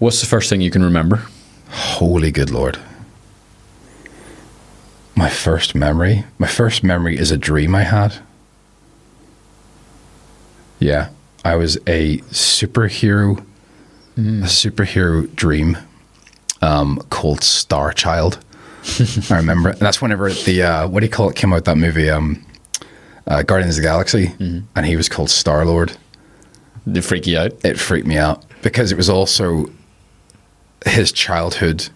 What's the first thing you can remember? Holy good lord. My first memory. My first memory is a dream I had. Yeah, I was a superhero, a superhero dream um, called Star Child. I remember, and that's whenever the uh, what do you call it came out that movie, um, uh, Guardians of the Galaxy, and he was called Star Lord. Did it freak you out? It freaked me out because it was also his childhood.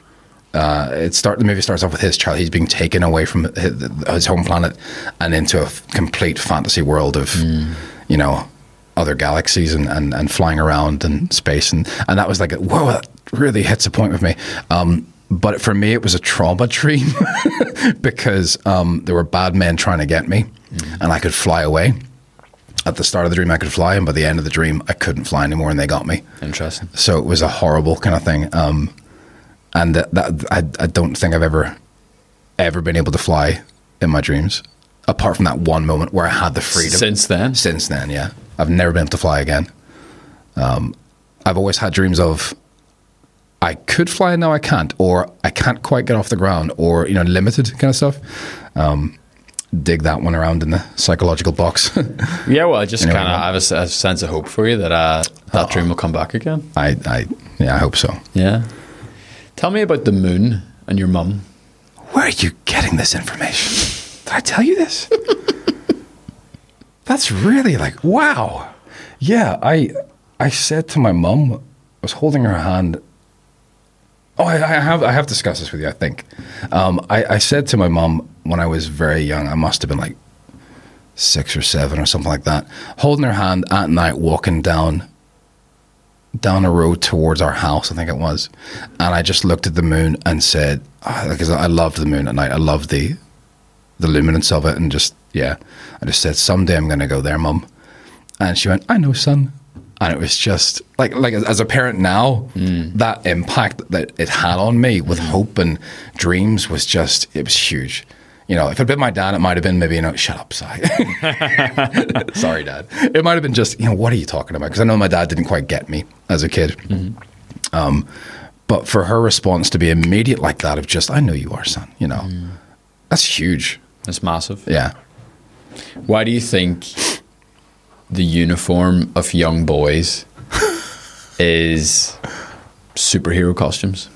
Uh, it start the movie starts off with his child. He's being taken away from his, his home planet and into a f- complete fantasy world of, you know, other galaxies and, and, and flying around in space and and that was like whoa that really hits a point with me. Um, but for me, it was a trauma dream because um, there were bad men trying to get me, and I could fly away. At the start of the dream, I could fly, and by the end of the dream, I couldn't fly anymore, and they got me. Interesting. So it was a horrible kind of thing. Um, and that, that I, I don't think I've ever, ever been able to fly in my dreams, apart from that one moment where I had the freedom. Since then? Since then, yeah, I've never been able to fly again. Um, I've always had dreams of I could fly, now I can't, or I can't quite get off the ground, or you know, limited kind of stuff. Um, dig that one around in the psychological box. Yeah, well, I just kind of have a, sense of hope for you that uh, that dream will come back again. I, I, yeah, I hope so. Yeah. Tell me about the moon and your mum. Where are you getting this information? Did I tell you this? That's really like wow. Yeah, I I said to my mum, I was holding her hand. Oh, I, I have I have discussed this with you. I think um, I, I said to my mum when I was very young. I must have been like six or seven or something like that. Holding her hand at night, walking down down a road towards our house, I think it was, and I just looked at the moon and said, ah, because I loved the moon at night. I loved the the luminance of it, and just yeah, I just said, someday I'm going to go there, mum. And she went, I know, son. And it was just like like as, as a parent now, hmm. that impact that it had on me with hmm. hope and dreams was just it was huge. You know, if it had been my dad, it might have been maybe, you know, shut up, Sai. Sorry, Dad. It might have been just, you know, what are you talking about? Because I know my dad didn't quite get me as a kid. Um, but for her response to be immediate like that of just, I know you are, son, you know, that's huge. That's massive. Yeah. Why do you think the uniform of young boys is superhero costumes?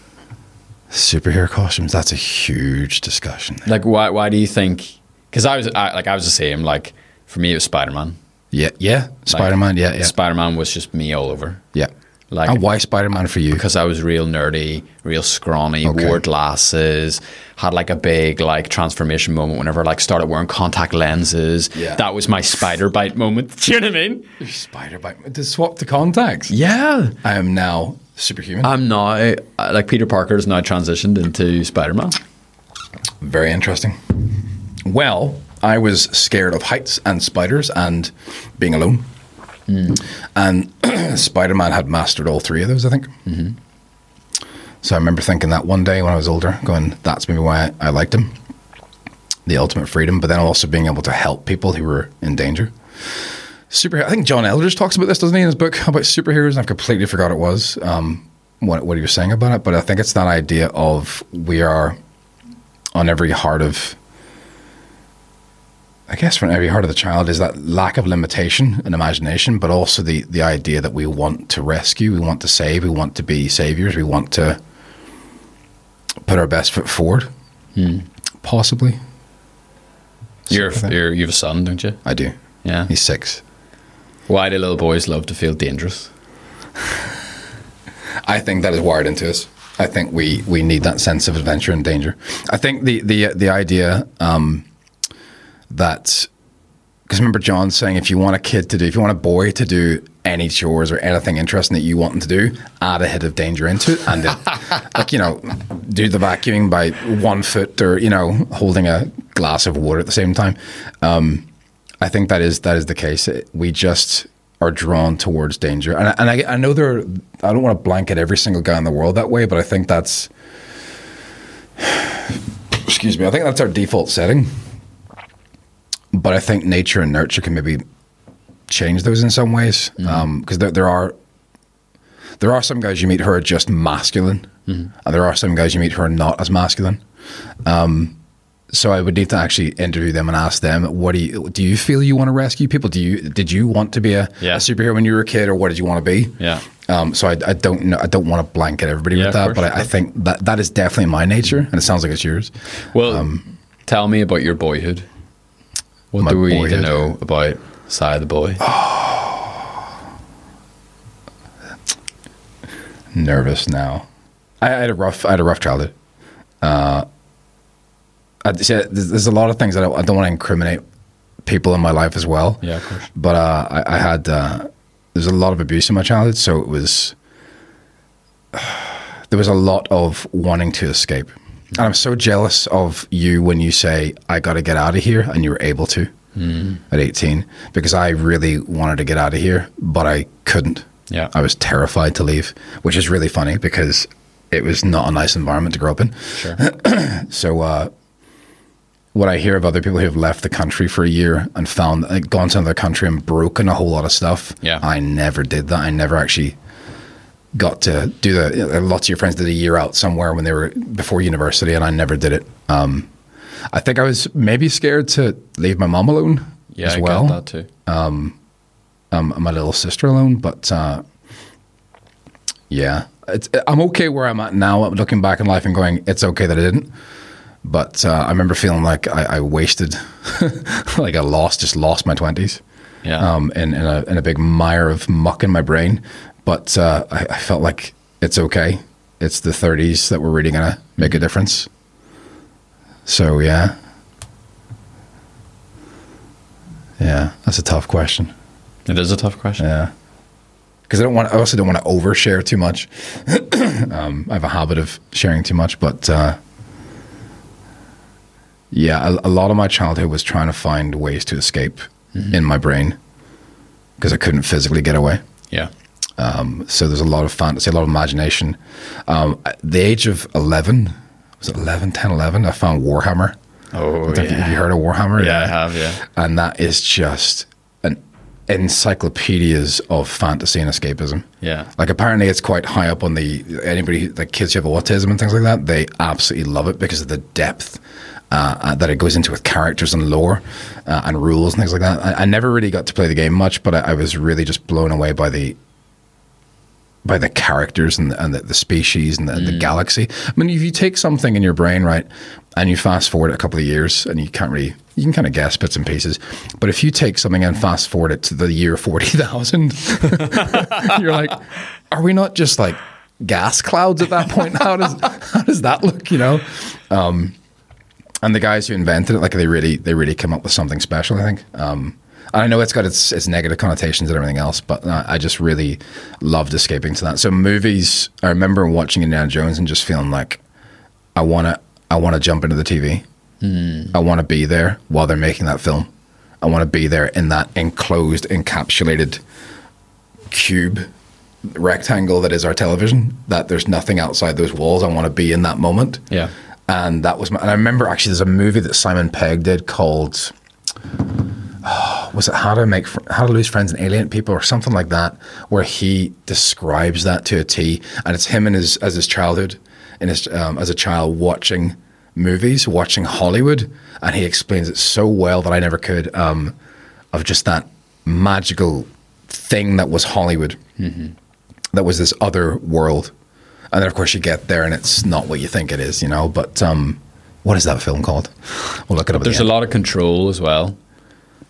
Superhero costumes, that's a huge discussion. Like, why? Why do you think? Because I was I, like, I was the same. Like, for me, it was Spider Man. Yeah, yeah. Spider Man, yeah, yeah. Spider Man was just me all over. yeah. Like- and why Spider Man for you? because I was real nerdy, real scrawny, Okay. wore glasses, had like a big like transformation moment whenever I like started wearing contact lenses. Yeah. That was my spider bite moment. Do you know what I mean? Spider Bite to swap the contacts. Yeah. I am now superhuman. I'm now like Peter Parker has now transitioned into Spider Man. Very interesting. Well, I was scared of heights and spiders and being alone. Hmm. And Spider Man had mastered all three of those, I think. Mm-hmm. So I remember thinking that one day when I was older, going, that's maybe why I, I liked him. The ultimate freedom, but then also being able to help people who were in danger. Super, I think John Eldredge talks about this, doesn't he, in his book about superheroes? And I've completely forgot it was um, what, what he was saying about it. But I think it's that idea of we are on every heart of I guess from every heart of the child is that lack of limitation and imagination, but also the the idea that we want to rescue, we want to save, we want to be saviors, we want to put our best foot forward. Possibly, of thing. you're you have a son, don't you? I do. Yeah. He's six. Why do little boys love to feel dangerous? I think that is wired into us. I think we we need that sense of adventure and danger. I think the the the idea um, that because remember John saying if you want a kid to do if you want a boy to do any chores or anything interesting that you want him to do, add a hit of danger into it, and it, like you know, do the vacuuming by one foot or you know holding a glass of water at the same time. Um, I think that is that is the case. We just are drawn towards danger, and I, and I, I know there. Are, I don't want to blanket every single guy in the world that way, but I think that's. Excuse me. I think that's our default setting. But I think nature and nurture can maybe change those in some ways mm-hmm. um, because there, there are there are some guys you meet who are just masculine, mm-hmm. and there are some guys you meet who are not as masculine. Um, so I would need to actually interview them and ask them, what do you do? You feel you want to rescue people? Do you did you want to be a, Yeah. a superhero when you were a kid, or what did you want to be? Yeah. Um, so I, I don't know. I don't want to blanket everybody Yeah, with that, course, but I, I think that that is definitely my nature, and it sounds like it's yours. Well, Um, tell me about your boyhood. What do we need to know about Sai the boy? nervous now. I, I had a rough, I had a rough childhood. Uh, I, see, there's, there's a lot of things that I, I don't want to incriminate people in my life as well. Yeah, of course. But uh, I, I had uh, there's a lot of abuse in my childhood, so it was there was a lot of wanting to escape. And I'm so jealous of you when you say I got to get out of here, and you were able to at 18 because I really wanted to get out of here, but I couldn't. Yeah. I was terrified to leave, which is really funny because it was not a nice environment to grow up in. Sure. So, uh, what I hear of other people who have left the country for a year and found, like, gone to another country and broken a whole lot of stuff. Yeah. I never did that. I never actually got to do the. Lots of your friends did a year out somewhere when they were before university, and I never did it. Um, I think I was maybe scared to leave my mom alone Yeah, as I well that too. um, my little sister alone. But uh, yeah, it's, I'm okay where I'm at now. I'm looking back in life and going, it's okay that I didn't. But uh, I remember feeling like I, I wasted, like I lost, just lost my twenties, Yeah. um, in, in a in a big mire of muck in my brain. But uh, I, I felt like it's okay. It's the thirties that were really gonna make a difference. So yeah, yeah, that's a tough question. it is a tough question. Yeah. Because I don't want. I also don't want to overshare too much. um, I have a habit of sharing too much, but uh, yeah, a, a lot of my childhood was trying to find ways to escape in my brain because I couldn't physically get away. Yeah. Um, so there's a lot of fantasy, a lot of imagination. Um, at the age of 11, was it 11, 10, 11, I found Warhammer. Oh, I don't know if you- yeah. Have you heard of Warhammer? Yeah, I have, yeah. And that is just an encyclopedias of fantasy and escapism. Yeah. Like apparently it's quite high up on the anybody like kids who have autism and things like that. They absolutely love it because of the depth uh, uh, that it goes into with characters and lore uh, and rules and things like that. I, I never really got to play the game much, but I, I was really just blown away by the by the characters and the, and the, the species and the, the galaxy. I mean, if you take something in your brain, right, and you fast forward a couple of years, and you can't really, you can kind of guess bits and pieces. But if you take something and fast forward it to the year forty thousand, you're like, are we not just like gas clouds at that point? How does how does that look? You know. Um, and the guys who invented it, like they really, they really come up with something special. I think. Um, and I know it's got its, its negative connotations and everything else, but I just really loved escaping to that. So movies, I remember watching Indiana Jones and just feeling like I want to, I want to jump into the TV. I want to be there while they're making that film. I want to be there in that enclosed, encapsulated cube rectangle that is our television. That there's nothing outside those walls. I want to be in that moment. Yeah. And that was my. And I remember actually, there's a movie that Simon Pegg did called. oh, was it How to Make How to Lose Friends and alien People or something like that, where he describes that to a T, and it's him and his as his childhood, in his um, as a child watching movies, watching Hollywood, and he explains it so well that I never could. Um, of just that magical thing that was Hollywood, that was this other world, and then of course you get there and it's not what you think it is, you know. But um, what is that film called? We'll look it up. There's the a lot of control as well.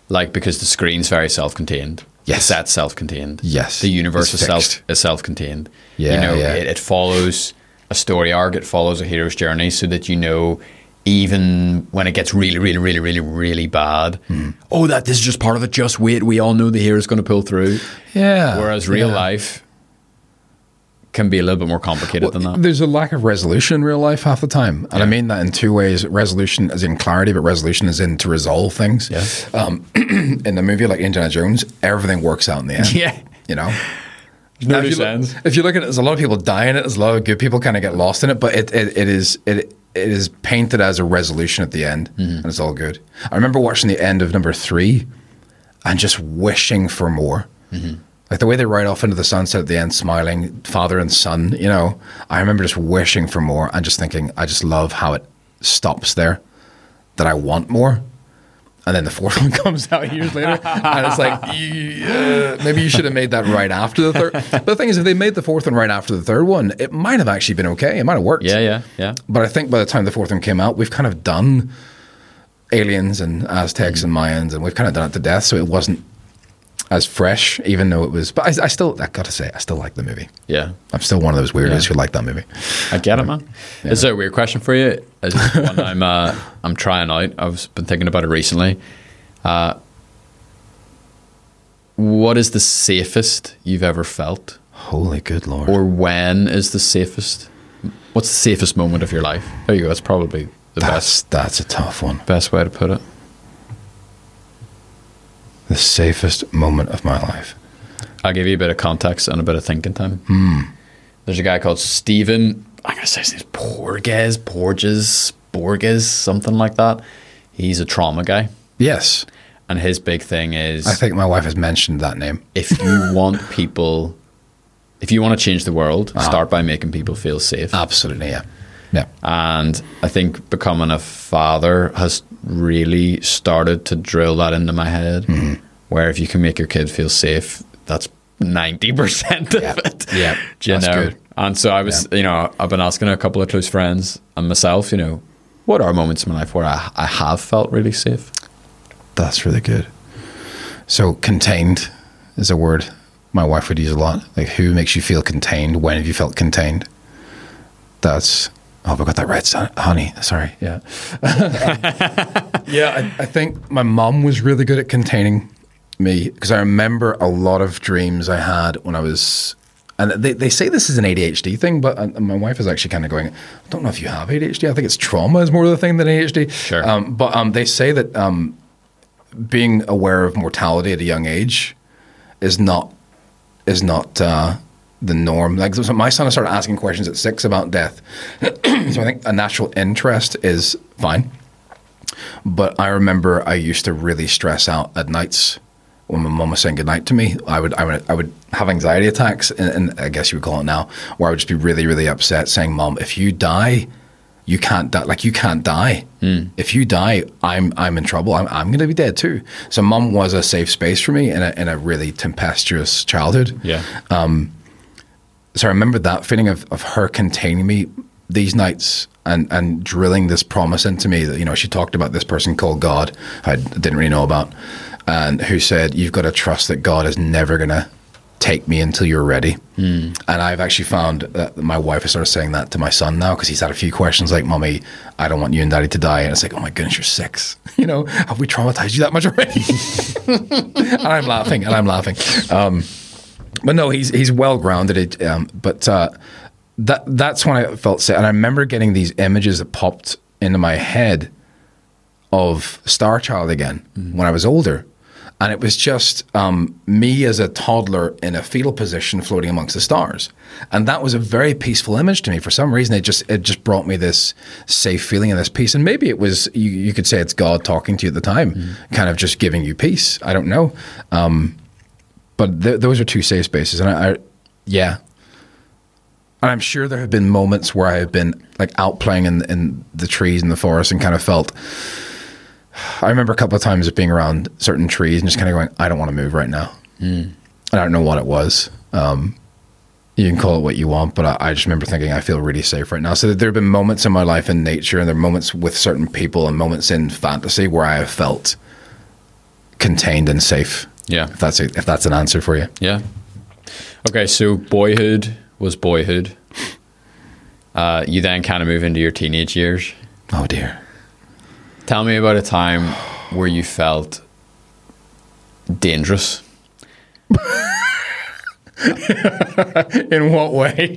Like because the screen's very self-contained. Yes. The set's self-contained. Yes. The universe It's is self, is self-contained Yeah, You know, yeah. It, it follows a story arc. It follows a hero's journey, so that you know. Even when it gets really, really, really, really, really bad, Hmm. oh, that this is just part of it. Just wait. We all know the hero's going to pull through. Yeah. Whereas real yeah. life can be a little bit more complicated than that. There's a lack of resolution in real life half the time. And I mean that in two ways. Resolution is in clarity, but resolution is in to resolve things. Yeah. Um, in a movie like Indiana Jones, everything works out in the end. Yeah. You know? No Now, if, you loose look, if you look at it, there's a lot of people die in it. There's a lot of good people kind of get lost in it, but it, it, it is it it is painted as a resolution at the end, and it's all good. I remember watching the end of number three, and just wishing for more. Like the way they ride off into the sunset at the end, smiling, father and son. You know, I remember just wishing for more and just thinking, I just love how it stops there. That I want more. And then the fourth one comes out years later, and it's like, yeah, maybe you should have made that right after the third. But the thing is, if they made the fourth one right after the third one, it might have actually been okay. It might have worked. Yeah, yeah, yeah. But I think by the time the fourth one came out, we've kind of done aliens and Aztecs and Mayans, and we've kind of done it to death. So it wasn't as fresh, even though it was. But I, I still, I got to say, I still like the movie. Yeah. I'm still one of those weirdos Yeah. who like that movie. I get it, man. Is there a weird question for you? Is one I'm uh, I'm trying out. I've been thinking about it recently. Uh, what is the safest you've ever felt, Holy good lord! or when is the safest? What's the safest moment of your life? There you go. That's probably the that's that's a tough one. best best way to put it. The safest moment of my life. I'll give you a bit of context and a bit of thinking time. Hmm. There's a guy called Stephen. I'm gonna say his name's Porges, Borges, Borges, something like that. He's a trauma guy, Yes, and his big thing is I think my wife has mentioned that name. if you want people, if you want to change the world, Uh-huh. start by making people feel safe. Absolutely, yeah, yeah. And I think becoming a father has really started to drill that into my head. Mm-hmm. Where if you can make your kid feel safe, that's ninety percent of Yeah. it. Yeah. You That's know? good. And so I was, you know, I've been asking a couple of close friends and myself, you know, what are moments in my life where I, I have felt really safe? That's really good. So contained is a word my wife would use a lot. Like who makes you feel contained? When have you felt contained? That's oh, I got that right, son. honey. Sorry, yeah, yeah. I, I think my mom was really good at containing me because I remember a lot of dreams I had when I was. And they, they say this is an ADHD thing, but uh, my wife is actually kind of going, I don't know if you have ADHD. I think it's trauma is more of the thing than ADHD. Sure. Um, but um, they say that um, being aware of mortality at a young age is not is not uh, the norm. Like so my son started asking questions at six about death, so I think a natural interest is fine. But I remember I used to really stress out at nights when my mom was saying goodnight to me. I would I would I would have anxiety attacks, and, and I guess you would call it now, where I would just be really really upset, saying, "Mom, if you die." You can't die. Like you can't die. Hmm. If you die, I'm I'm in trouble. I'm I'm going to be dead too. So, mom was a safe space for me in a in a really tempestuous childhood Yeah. Um, so I remember that feeling of, of her containing me these nights and, and drilling this promise into me that, you know, she talked about this person called God, I didn't really know about, and who said, You've got to trust that God is never going to take me until you're ready. And I've actually found that my wife has started saying that to my son now because he's had a few questions like, Mommy, I don't want you and daddy to die. And it's like, Oh my goodness, you're six. You know, have we traumatized you that much already? and I'm laughing and I'm laughing. Um, but no, he's he's well grounded. Um, but uh, that that's when I felt sick, and I remember getting these images that popped into my head of Star Child again when I was older, and it was just um, me as a toddler in a fetal position floating amongst the stars, and that was a very peaceful image to me. For some reason, it just it just brought me this safe feeling and this peace, and maybe it was you, you could say it's God talking to you at the time, kind of just giving you peace. I don't know. Um, but th- those are two safe spaces, and I, I yeah. And I'm sure there have been moments where I have been like out playing in in the trees in the forest and kind of felt. I remember a couple of times of being around certain trees and just kind of going, I don't want to move right now. And I don't know what it was. Um, you can call it what you want, but I, I just remember thinking I feel really safe right now. So there have been moments in my life in nature, and there are moments with certain people, and moments in fantasy where I have felt contained and safe. Yeah. If that's a, if that's an answer for you. Yeah. Okay, so boyhood was boyhood. Uh, you then kind of move into your teenage years. Oh dear. Tell me about a time where you felt dangerous. In what way?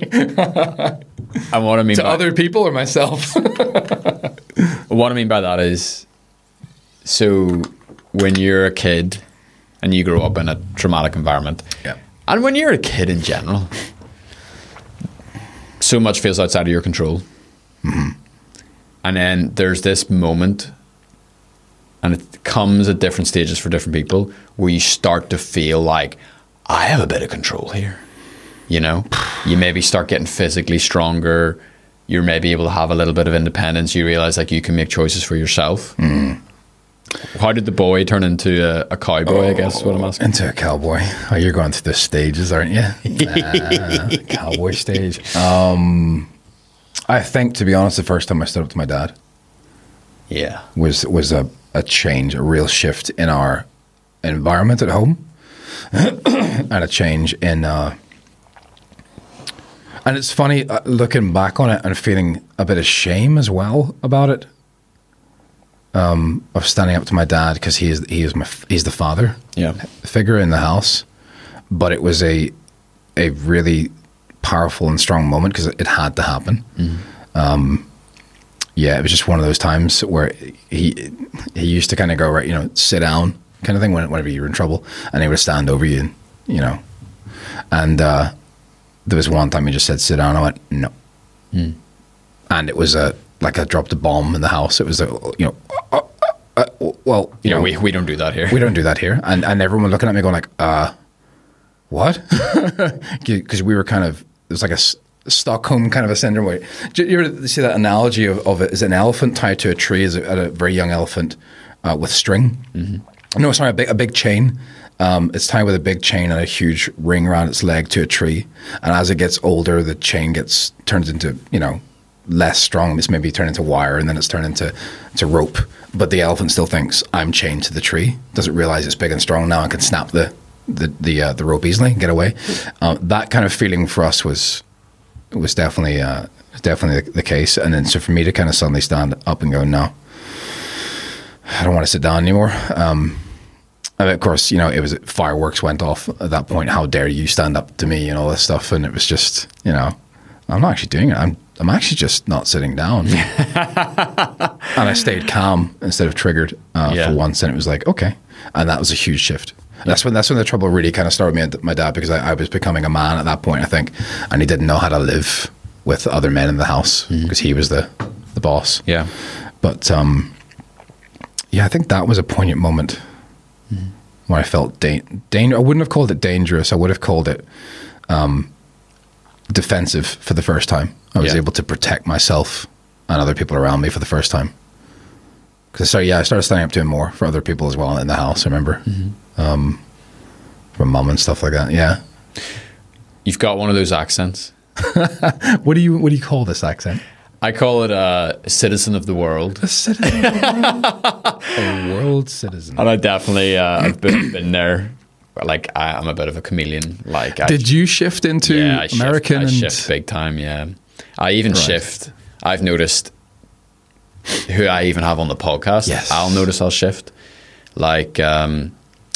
And what I mean to by, other people or myself? what I mean by that is, so when you're a kid and you grow up in a traumatic environment, Yeah. and when you're a kid in general, so much feels outside of your control. Mm-hmm. And then there's this moment, and it comes at different stages for different people, where you start to feel like, I have a bit of control here. You know, you maybe start getting physically stronger. You're maybe able to have a little bit of independence. You realize like you can make choices for yourself. Mm. How did the boy turn into a, a cowboy? I guess what I'm asking. Into a cowboy. Oh, you're going through the stages, aren't you? Ah, cowboy stage. Um, I think, to be honest, the first time I stood up to my dad Yeah. was was a, a change, a real shift in our environment at home, and a change in. Uh, and it's funny uh, looking back on it and feeling a bit of shame as well about it. Um, of standing up to my dad because he is he is my he's the father Yeah. figure in the house, but it was a a really powerful and strong moment because it had to happen. Um, yeah, it was just one of those times where he he used to kind of go right, you know, sit down kind of thing whenever you were in trouble, and he would stand over you, and you know, and uh, there was one time he just said sit down. I went no, and it was a like I dropped a bomb in the house. It was a you know, uh, uh, uh, well, you Yeah, know, we, we don't do that here. we don't do that here. And and everyone looking at me going like, uh, what? Because we were kind of, it was like a S- Stockholm kind of a syndrome. Where, you ever see that analogy of, of it is an elephant tied to a tree, is a, a very young elephant uh, with string? Mm-hmm. No, sorry, a big, a big chain. Um, it's tied with a big chain and a huge ring around its leg to a tree. And as it gets older, the chain gets turns into, you know, less strong. It's maybe turned into wire and then it's turned into to rope. But the elephant still thinks I'm chained to the tree. Doesn't realize it's big and strong now and can snap the the the, uh, the rope easily and get away. Uh, that kind of feeling for us was was definitely uh, definitely the, the case. And then so for me to kind of suddenly stand up and go, no, I don't want to sit down anymore. Um, and of course, you know, it was fireworks went off at that point. How dare you stand up to me and all this stuff? And it was just, you know, I'm not actually doing it. I'm I'm actually just not sitting down. and I stayed calm instead of triggered uh, Yeah. for once. And it was like, okay. And that was a huge shift. That's when that's when the trouble really kind of started me and my dad because I, I was becoming a man at that point, I think, and he didn't know how to live with other men in the house because he was the the boss. Yeah. But um, yeah, I think that was a poignant moment when I felt da- danger. I wouldn't have called it dangerous. I would have called it um, defensive for the first time. I was Yeah. able to protect myself and other people around me for the first time. Because so yeah, I started standing up to him more for other people as well in the house. I remember um, from mum and stuff like that. Yeah. You've got one of those accents. What do you what do you call this accent? I call it a citizen of the world. A citizen, of the world. a world citizen. And I definitely, uh, I've been, been there. Like, I, I'm a bit of a chameleon. Like, I, Did you shift into yeah, I American shift, I and shift big time, yeah. I even Right. shift. I've noticed who I even have on the podcast. Yes. I'll notice I'll shift. Like, um,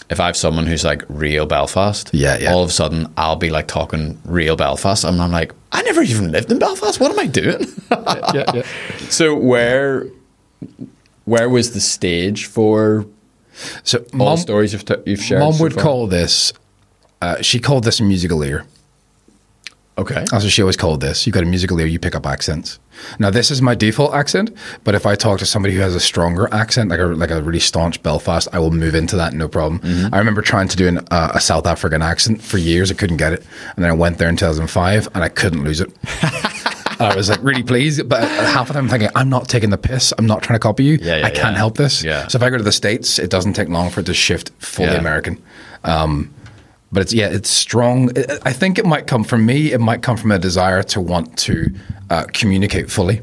if I have someone who's like real Belfast, Yeah, yeah. all of a sudden I'll be like talking real Belfast, and I'm like, I never even lived in Belfast. What am I doing? yeah, yeah. so where, where was the stage for So all mom, the stories you've, t- you've shared? mom so would far? call this. Uh, she called this a musical ear. Okay. That's what she always called this. You've got a musical ear, you pick up accents. Now this is my default accent, but if I talk to somebody who has a stronger accent, like a like a really staunch Belfast, I will move into that no problem. Mm-hmm. I remember trying to do an, uh, a South African accent for years. I couldn't get it, and then I went there in 2005, and I couldn't lose it. I was like really pleased, but half of them thinking, I'm not taking the piss. I'm not trying to copy you. Yeah, yeah, I can't yeah. help this. Yeah. So if I go to the states, it doesn't take long for it to shift fully. American. Um, but it's yeah, it's strong. I- I think it might come from me. It might come from a desire to want to uh, communicate fully.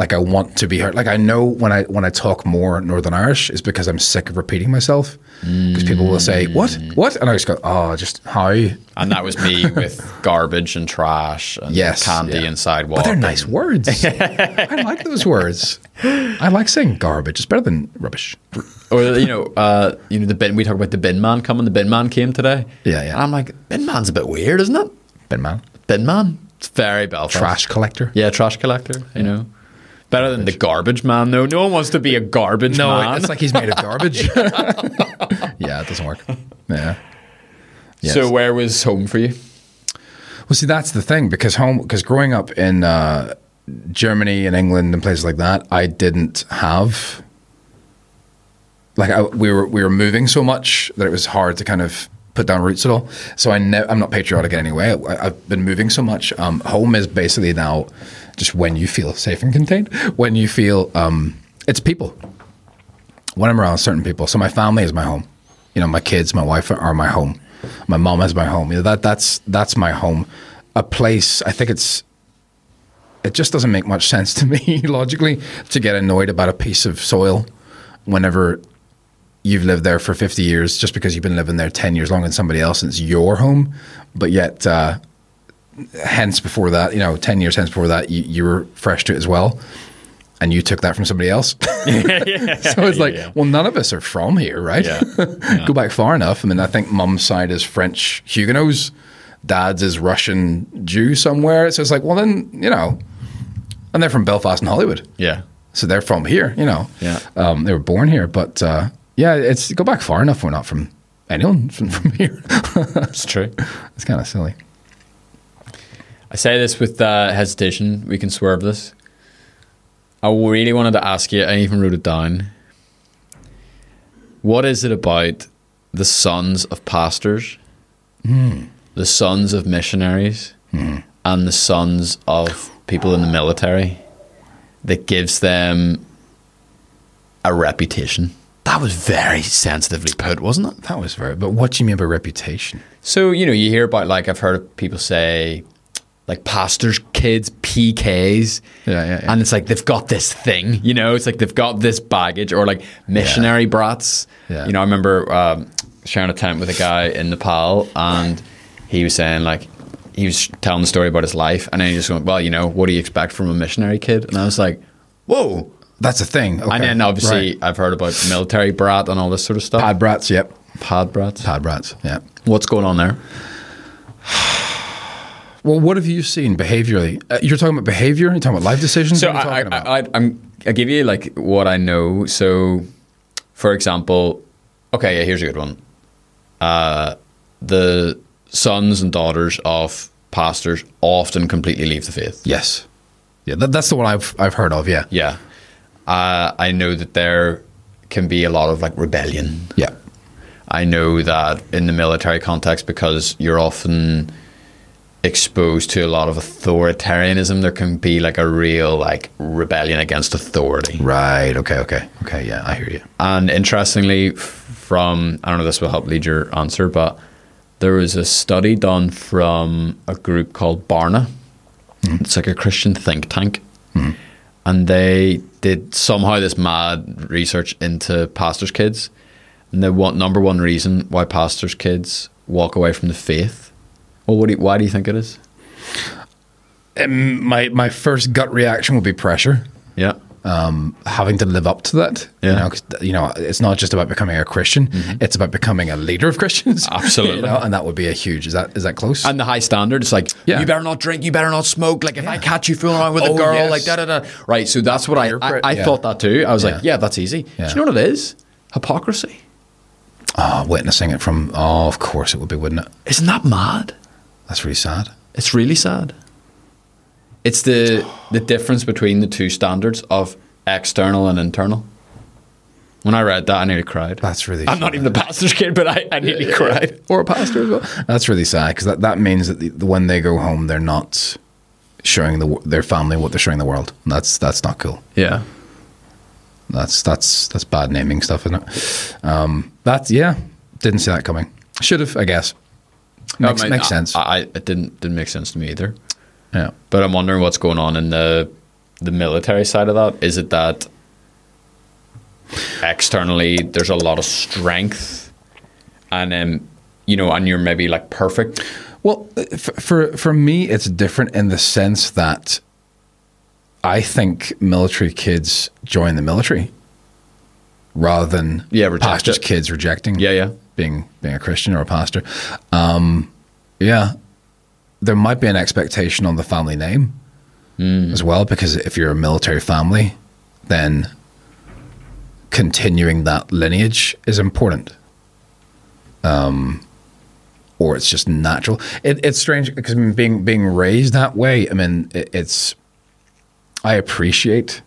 Like I want to be heard. Like I know when I when I talk more Northern Irish is because I'm sick of repeating myself. Because people will say what what, and I just go oh just how. And that was me with garbage and trash and Yes, candy yeah. and sidewalk. But they're nice words. I like those words. I like saying garbage. It's better than rubbish. Or you know, uh, you know the bin. We talk about the bin man coming. The bin man came today. Yeah, yeah. And I'm like, bin man's a bit weird, isn't it? Bin man, Bin man. It's very Belfast. trash collector. Yeah, trash collector. You know, better than the garbage man. though. no one wants to be a garbage No, man. it's like he's made of garbage. yeah, it doesn't work. Yeah. Yes. So where was home for you? Well, see, that's the thing because home, because growing up in uh, Germany and England and places like that, I didn't have like I, we were we were moving so much that it was hard to kind of put down roots at all. So I ne- I'm not patriotic in any way. I, I've been moving so much. Um, home is basically now just when you feel safe and contained. When you feel um, it's people. When I'm around certain people. So my family is my home. You know, my kids, my wife are my home. My mom is my home. You know, that that's that's my home. A place. I think it's it just doesn't make much sense to me logically to get annoyed about a piece of soil whenever you've lived there for 50 years just because you've been living there 10 years longer than somebody else and it's your home but yet uh, hence before that you know 10 years hence before that you, you were fresh to it as well and you took that from somebody else so it's like Yeah. well none of us are from here right Yeah. go back far enough i mean i think mum's side is french huguenots dad's is russian jew somewhere so it's like well then you know and they're from belfast and holywood Yeah. so they're from here, you know. Yeah. Um, they were born here, but uh, yeah, it's go back far enough. We're not from anyone from, from here. It's true. it's kind of silly. I say this with uh, hesitation. We can swerve this. I really wanted to ask you, I even wrote it down. What is it about the sons of pastors, the sons of missionaries, and the sons of people in the military that gives them a reputation? That was very sensitively put, wasn't it? That was very. But what do you mean by reputation? So, you know, you hear about like I've heard people say like pastors' kids, PKs. Yeah, yeah, yeah. And it's like they've got this thing, you know, it's like they've got this baggage or like missionary brats. Yeah. You know, I remember um, sharing a tent with a guy in Nepal and he was saying like he was telling the story about his life and then he just went, Well, you know, what do you expect from a missionary kid? And I was like, Whoa. That's a thing. Okay. And then obviously Right. I've heard about military brat and all this sort of stuff. pad brats. Yep, Pad brats. pad brats. Yeah. What's going on there? Well, what have you seen behaviorally? Uh, you're talking about behavior. You're talking about life decisions. So What are you I, I? I, I'm, I give you like what I know. So, for example, okay, yeah, here's a good one. Uh, the sons and daughters of pastors often completely leave the faith. yes. Yeah, that, that's the one I've I've heard of. Yeah. Yeah, uh, I know that there can be a lot of like rebellion. Yeah. I know that in the military context, because you're often exposed to a lot of authoritarianism, there can be like a real like rebellion against authority. Right. Okay. Okay. Okay. Yeah, I hear you. And interestingly, from I don't know if this will help lead your answer, but there was a study done from a group called Barna. Mm-hmm. It's like a Christian think tank, mm-hmm. and they did somehow this mad research into pastors' kids. And the one, number one reason why pastors' kids walk away from the faith. Well, what do you, why do you think it is? Um, my my first gut reaction would be pressure. Yeah, um, having to live up to that. Yeah. You know, you know, it's not just about becoming a Christian; it's about becoming a leader of Christians. Absolutely. You know, and that would be a huge. Is that is that close? and the high standard. It's like Yeah. you better not drink, you better not smoke. Like if I catch you fooling around with a Oh, girl, yes. like da da da. Right. So that's what I I, I yeah. thought that too. I was like, Yeah. yeah, that's easy. Yeah. Do you know what it is? Hypocrisy. oh, witnessing it from. Oh, of course it would be, wouldn't it? Isn't that mad? That's really sad. It's really sad. It's the the difference between the two standards of external and internal. When I read that, I nearly cried. That's really. I'm not even the pastor's kid, but I, I nearly cried. or a pastor as well. That's really sad because that, that means that the, the, when they go home, they're not showing the their family what they're showing the world. And that's that's not cool. Yeah. That's that's that's bad naming stuff, isn't it? Um, that's yeah. Didn't see that coming. Should have, I guess. Makes, I mean, makes sense. I, I, it didn't didn't make sense to me either. yeah. But I'm wondering what's going on in the the military side of that. Is it that externally there's a lot of strength, and um, you know, and you're maybe like perfect. Well, for, for for me, it's different in the sense that I think military kids join the military rather than Yeah, pastors' it. kids rejecting. Yeah, yeah. Being being a Christian or a pastor. Um, yeah, there might be an expectation on the family name as well, because if you're a military family, then continuing that lineage is important. Um, or it's just natural. It, it's strange because being being raised that way. I mean, it, it's. I appreciate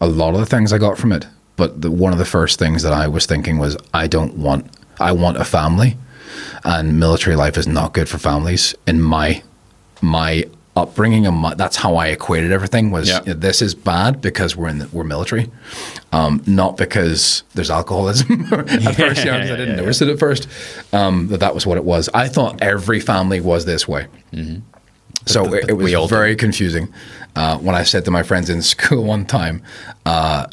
a lot of the things I got from it, but the, one of the first things that I was thinking was, I don't want. I want a family, and military life is not good for families. In my my upbringing, and my, that's how I equated everything. Was Yeah. this is bad because we're in the, we're military, um, not because there's alcoholism at first. You know, 'cause I didn't yeah, notice it at first. Um, that that was what it was. I thought every family was this way. So it, it was we all do. very confusing. Uh, when I said to my friends in school one time, uh,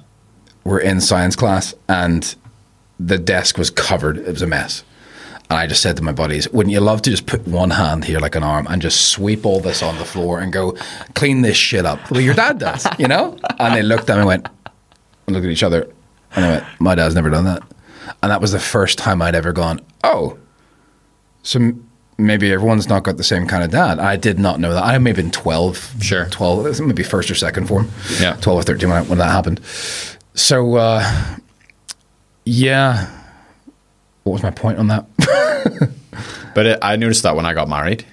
we're in science class and the desk was covered. It was a mess. And I just said to my buddies, wouldn't you love to just put one hand here like an arm and just sweep all this on the floor and go, clean this shit up? Well, your dad does, you know? And they looked at me and went, and looked at each other. And I went, my dad's never done that. And that was the first time I'd ever gone, oh, so maybe everyone's not got the same kind of dad. I did not know that. I may have been 12. Sure. 12, maybe first or second form. Yeah. 12 or 13 when, I, when that happened. So, uh, yeah. What was my point on that? But it, I noticed that when I got married,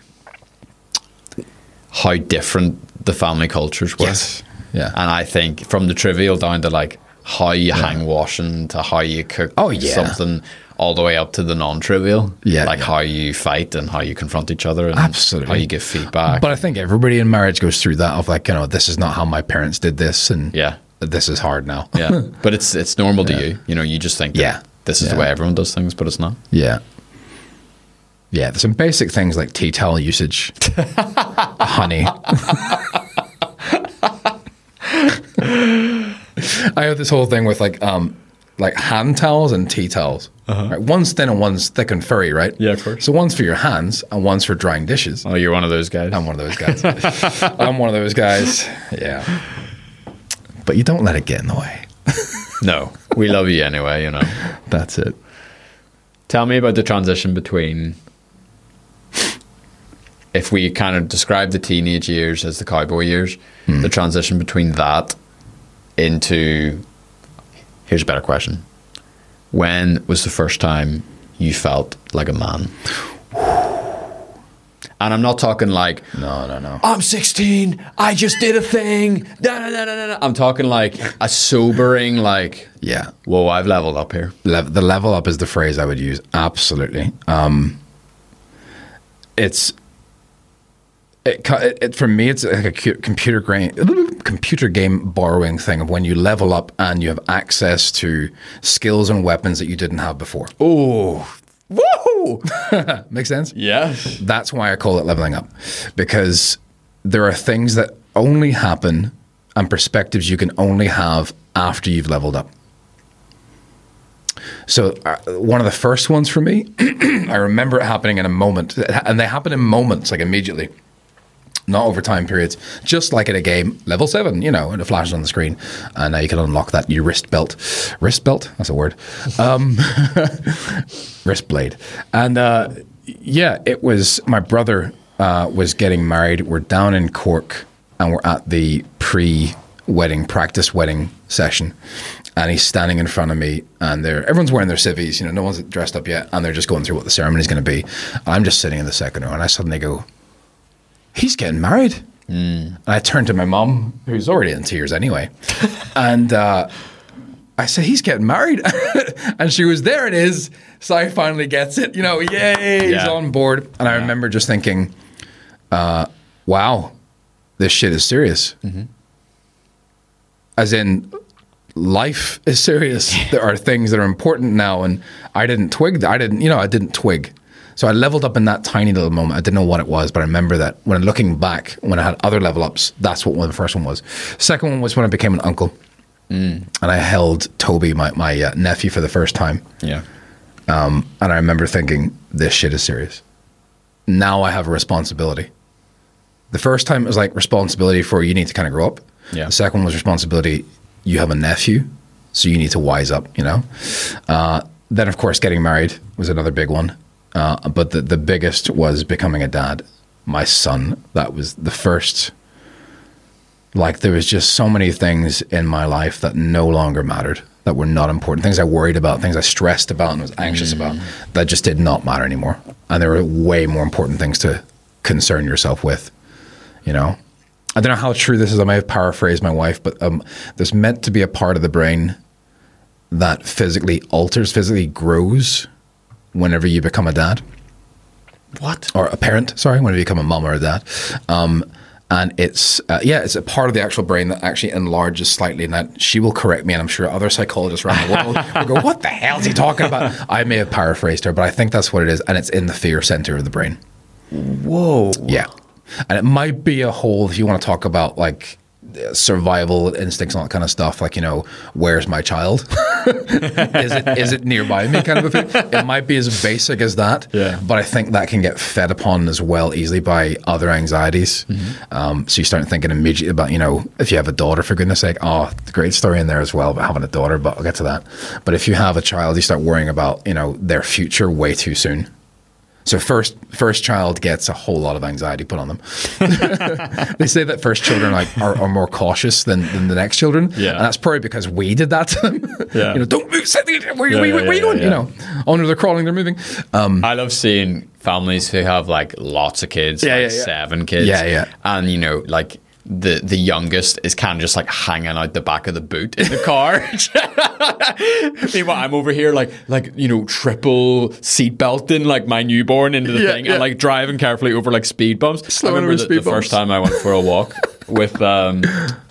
how different the family cultures were. Yes. Yeah. And I think from the trivial down to like how you hang washing to how you cook Oh, yeah. something all the way up to the non-trivial. Yeah, Like yeah. how you fight and how you confront each other and Absolutely. how you give feedback. But I think everybody in marriage goes through that of like, you know, this is not how my parents did this. And yeah. This is hard now. Yeah. but it's it's normal to you. You know, you just think Yeah. this is the way everyone does things, but it's not. Yeah. Yeah, there's some basic things like tea towel usage, honey. I have this whole thing with like um like hand towels and tea towels. Right? One's thin and one's thick and furry, right? Uh-huh. Yeah, of course. So one's for your hands and one's for drying dishes. Oh, you're one of those guys. I'm one of those guys. I'm one of those guys. Yeah. But you don't let it get in the way. no. We love you anyway, you know. That's it. Tell me about the transition between if we kind of describe the teenage years as the cowboy years, hmm. the transition between that into here's a better question. When was the first time you felt like a man? And I'm not talking like No, no, no. I'm 16. I just did a thing. Da, da, da, da, da. I'm talking like a sobering, like, Yeah. whoa, I've leveled up here. Le- the level up is the phrase I would use. Absolutely. Um, it's it, it, for me. It's like a computer game, computer game borrowing thing of when you level up and you have access to skills and weapons that you didn't have before. Oh, whoa. Make sense? Yes. That's why I call it leveling up, because there are things that only happen and perspectives you can only have after you've leveled up. So, uh, one of the first ones for me, I remember it happening in a moment, and they happen in moments, like immediately, not over time periods. Just like in a game, level seven, you know, and it flashes on the screen, and now you can unlock that new wrist belt. Wrist belt? That's a word. Um, wrist blade. And uh, yeah, it was my brother uh, was getting married. We're down in Cork, and we're at the pre-wedding practice wedding session. And he's standing in front of me, and they're everyone's wearing their civvies. You know, no one's dressed up yet, and they're just going through what the ceremony's going to be. I'm just sitting in the second row, and I suddenly go, "He's getting married." And I turned to my mom, who's already in tears anyway, and uh, I said, "He's getting married," and she was, "There it is." Sai finally gets it. You know, yay, he's on board. And I remember just thinking, uh, "Wow, this shit is serious." As in, life is serious. there are things that are important now, and I didn't twig. I didn't, you know, I didn't twig. So I leveled up in that tiny little moment. I didn't know what it was, but I remember that when I'm looking back, when I had other level ups, that's what one the first one was. Second one was when I became an uncle, and I held Toby, my my uh, nephew, for the first time. Yeah. Um, And I remember thinking, this shit is serious. Now I have a responsibility. The first time it was like responsibility for you need to kind of grow up. Yeah. The second one was responsibility, you have a nephew, so you need to wise up, you know? Uh, then, of course, getting married was another big one. Uh, but the, the biggest was becoming a dad. My son, that was the first. Like, there was just so many things in my life that no longer mattered, that were not important. Things I worried about, things I stressed about and was anxious about, that just did not matter anymore. And there were way more important things to concern yourself with, you know? I don't know how true this is. I may have paraphrased my wife, but um, there's meant to be a part of the brain that physically alters, physically grows whenever you become a dad. What? or a parent, sorry, whenever you become a mum or a dad. Um, and it's uh, yeah, it's a part of the actual brain that actually enlarges slightly. And that she will correct me, and I'm sure other psychologists around the world will go, "What the hell is he talking about?" I may have paraphrased her, but I think that's what it is, and it's in the fear center of the brain. Whoa. Yeah, and it might be a whole. If you want to talk about like survival instincts and all that kind of stuff, like you know, where's my child? is it is it nearby me? Kind of a thing. It might be as basic as that. Yeah. But I think that can get fed upon as well easily by other anxieties. Um, so you start thinking immediately about you know if you have a daughter, for goodness sake, oh, great story in there as well about having a daughter. But I'll get to that. But if you have a child, you start worrying about you know their future way too soon. So first first child gets a whole lot of anxiety put on them. they say that first children like are, are more cautious than, than the next children. Yeah. And that's probably because we did that to them. Yeah. you know, don't move, sit there, where, Yeah, where, yeah, where, are you going? yeah. You know, oh no, they're crawling, they're moving. Um, I love seeing families who have like lots of kids, Yeah, like yeah, yeah. seven kids. Yeah, yeah. And you know, like the the youngest is kind of just like hanging out the back of the boot in the car. Meanwhile, I'm over here like like you know triple seat belting like my newborn into the Yeah, thing yeah. and like driving carefully over like speed bumps. Slowing I remember over the, speed the first time I went for a walk with um,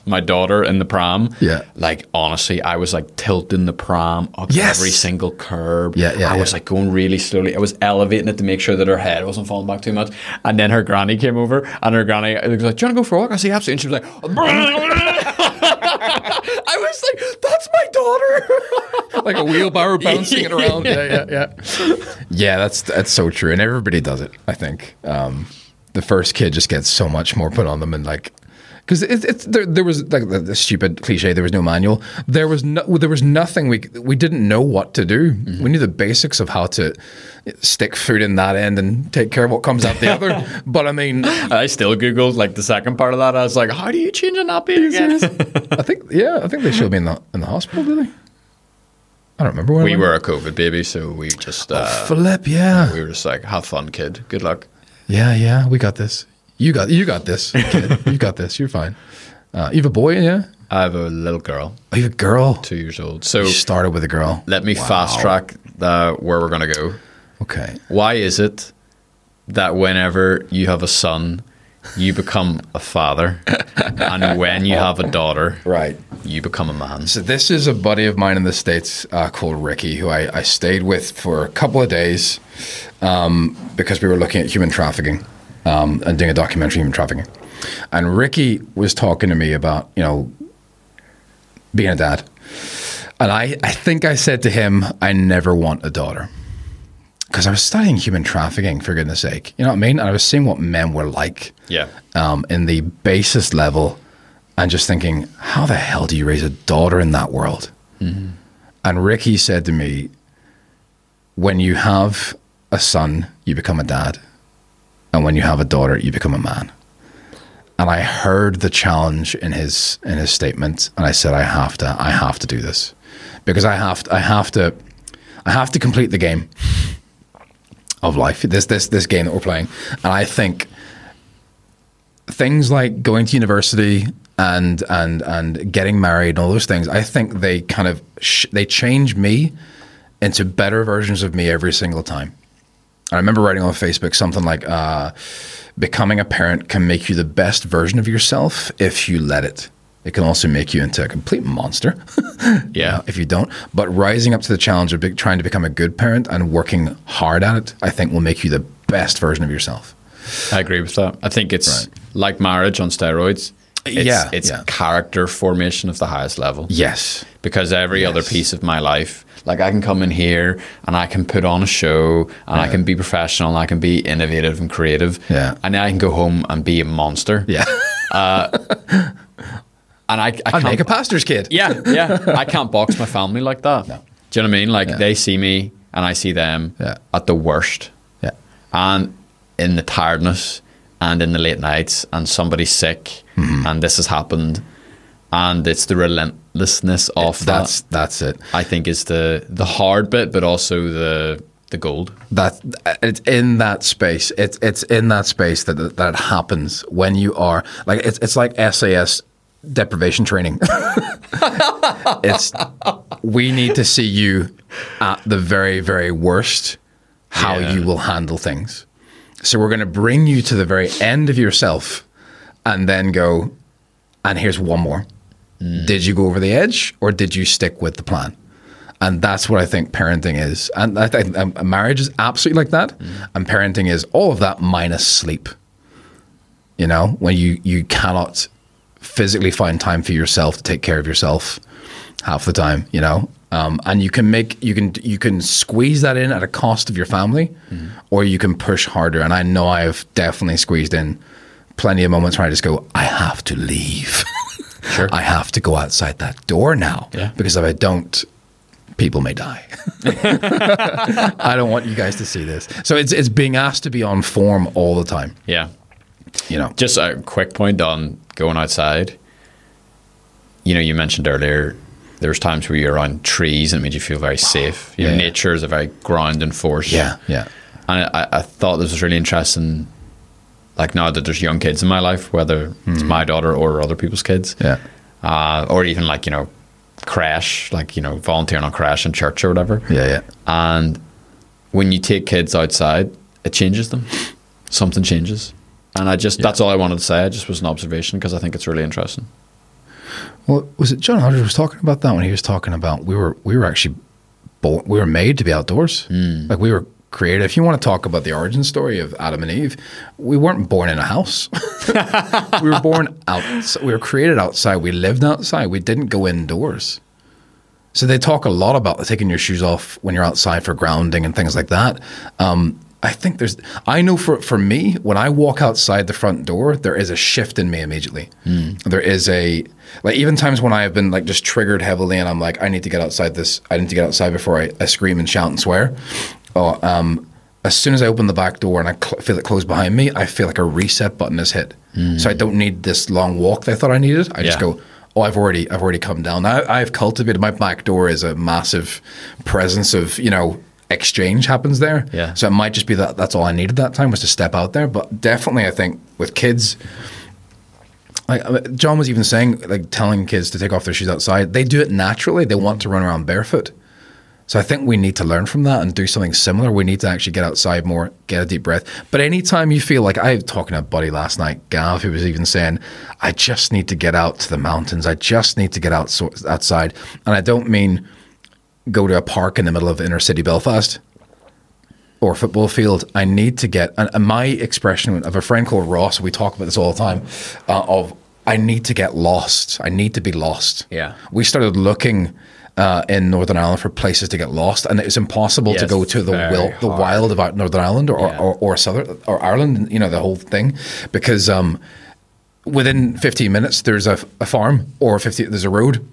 my daughter in the pram. Yeah. Like honestly, I was like tilting the pram up Yes. every single curb. Yeah, yeah, I was like going really slowly. I was elevating it to make sure that her head wasn't falling back too much. And then her granny came over, and her granny was like, "Do you want to go for a walk?" I said, "Absolutely." And she was like, "I was like, that's my daughter." like a wheelbarrow bouncing it around. Yeah, yeah, yeah. Yeah, that's that's so true, and everybody does it. I think um, the first kid just gets so much more put on them, and like because it, it's there, there was like the, the stupid cliche. There was no manual. There was no. There was nothing. We we didn't know what to do. We knew the basics of how to stick food in that end and take care of what comes out the other. But I mean, I still googled like the second part of that. I was like, "How do you change a nappy again?" I think yeah, I think they showed me in the in the hospital. Did they? I don't remember. When we were a COVID baby, so we just uh, Flip, yeah. we were just like, "Have fun, kid. Good luck." Yeah, yeah, we got this. You got you got this, kid. you got this. You're fine. Uh, you have a boy, yeah? I have a little girl, Oh, you have a girl. two years old. So You started with a girl. let me fast track uh, where we're gonna go. Okay. Why is it that whenever you have a son, you become a father, and when you have a daughter, Right. you become a man? So this is a buddy of mine in the states uh, called Ricky, who I, I stayed with for a couple of days um, because we were looking at human trafficking um, and doing a documentary on human trafficking. And Ricky was talking to me about you know being a dad, and I I think I said to him, I never want a daughter. Because I was studying human trafficking, for goodness sake. You know what I mean? And I was seeing what men were like Yeah. um, in the basest level and just thinking, how the hell do you raise a daughter in that world? And Ricky said to me, when you have a son, you become a dad. And when you have a daughter, you become a man. And I heard the challenge in his in his statement, and I said, I have to, I have to do this. Because I have to, I have to I have to complete the game of life. This this this game that we're playing. And I think things like going to university and and and getting married and all those things i think they kind of sh- they change me into better versions of me every single time i remember writing on facebook something like uh, becoming a parent can make you the best version of yourself if you let it it can also make you into a complete monster Yeah. if you don't but rising up to the challenge of trying to become a good parent and working hard at it i think will make you the best version of yourself I agree with that. I think it's Right. like marriage on steroids. It's, Yeah, it's yeah. character formation of the highest level. yes Because every other piece of my life, like I can come in here and I can put on a show and I can be professional and I can be innovative and creative. Yeah. And then I can go home and be a monster. yeah And I, I can't make a pastor's kid. Yeah, yeah. I can't box my family like that. No. Do you know what I mean? Like Yeah. they see me and I see them Yeah. at the worst. Yeah. And in the tiredness and in the late nights and somebody's sick Mm-hmm. and this has happened and it's the relentlessness of That's that that's it. I think is the the hard bit but also the the gold. That it's in that space. It's it's in that space that that happens when you are like it's it's like SAS deprivation training. it's we need to see you at the very very worst how Yeah. you will handle things. So we're going to bring you to the very end of yourself and then go, and here's one more. Did you go over the edge or did you stick with the plan? And that's what I think parenting is. And I think um, marriage is absolutely like that. And parenting is all of that minus sleep. You know, when you, you cannot physically find time for yourself to take care of yourself half the time, you know. Um, and you can make you can you can squeeze that in at a cost of your family, or you can push harder. And I know I've definitely squeezed in plenty of moments where I just go, I have to leave. Sure. I have to go outside that door now Yeah. because if I don't, people may die. I don't want you guys to see this. So it's it's being asked to be on form all the time. Yeah. You know. Just a quick point on going outside. You know, you mentioned earlier there's times where you're around trees and it made you feel very safe. You know, Yeah. nature is a very grounding force. Yeah. Yeah. And I, I thought this was really interesting. Like now that there's young kids in my life, whether it's my daughter or other people's kids, Hmm. Yeah. uh, or even like you know, crash, like you know, volunteering on crash in church or whatever. Yeah. Yeah. And when you take kids outside, it changes them. Something changes. And I just, that's all I wanted to say. I just was an observation because I think it's really interesting. Well, was it John Eldredge was talking about that when he was talking about we were we were actually born, we were made to be outdoors. Like we were created. If you want to talk about the origin story of Adam and Eve, we weren't born in a house. we were born out. We were created outside. We lived outside. We didn't go indoors. So they talk a lot about taking your shoes off when you're outside for grounding and things like that. Um, I think there's. I know for for me, when I walk outside the front door, there is a shift in me immediately. There is a like even times when I have been like just triggered heavily, and I'm like, I need to get outside this. I need to get outside before I, I scream and shout and swear. Oh, um, as soon as I open the back door and I cl- feel it close behind me, I feel like a reset button is hit. So I don't need this long walk that I thought I needed. I just go, oh, I've already, I've already come down. I, I've cultivated my back door is a massive presence of, you know, exchange happens there. Yeah. So it might just be that that's all I needed that time was to step out there. But definitely, I think with kids, like John was even saying, like telling kids to take off their shoes outside, they do it naturally. They want to run around barefoot. So I think we need to learn from that and do something similar. We need to actually get outside more, get a deep breath. But anytime you feel like I was talking to a buddy last night, Gav, who was even saying, I just need to get out to the mountains. I just need to get out so, outside. And I don't mean go to a park in the middle of inner city Belfast or football field. I need to get, and, and my expression of a friend called Ross, we talk about this all the time, uh, of I need to get lost. I need to be lost. Yeah. We started looking uh, in Northern Ireland for places to get lost, and it was impossible to go to the the hard. wild of Northern Ireland or, Yeah. or, or Southern or Ireland, you know, the whole thing, because um, within 15 minutes there's a, a farm or 50 there's a road.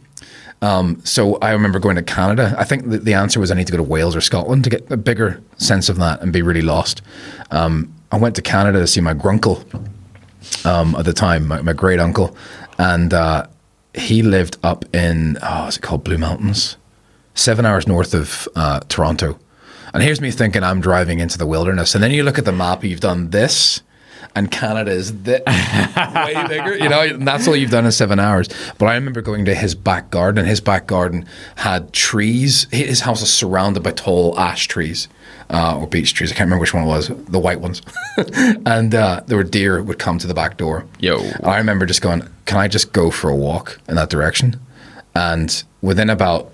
Um, so I remember going to Canada. I think the, the answer was I need to go to Wales or Scotland to get a bigger sense of that and be really lost. Um, I went to Canada to see my grunkle um, at the time, my, my great uncle, and uh, he lived up in oh, is it called Blue Mountains, seven hours north of uh, Toronto. And here's me thinking I'm driving into the wilderness, and then you look at the map, you've done this, and Canada is way bigger, you know, and that's all you've done in seven hours. But I remember going to his back garden, and his back garden had trees. His house was surrounded by tall ash trees. Uh, or beech trees. I can't remember which one it was, the white ones. and uh, there were deer would come to the back door. Yo. And I remember just going, can I just go for a walk in that direction? And within about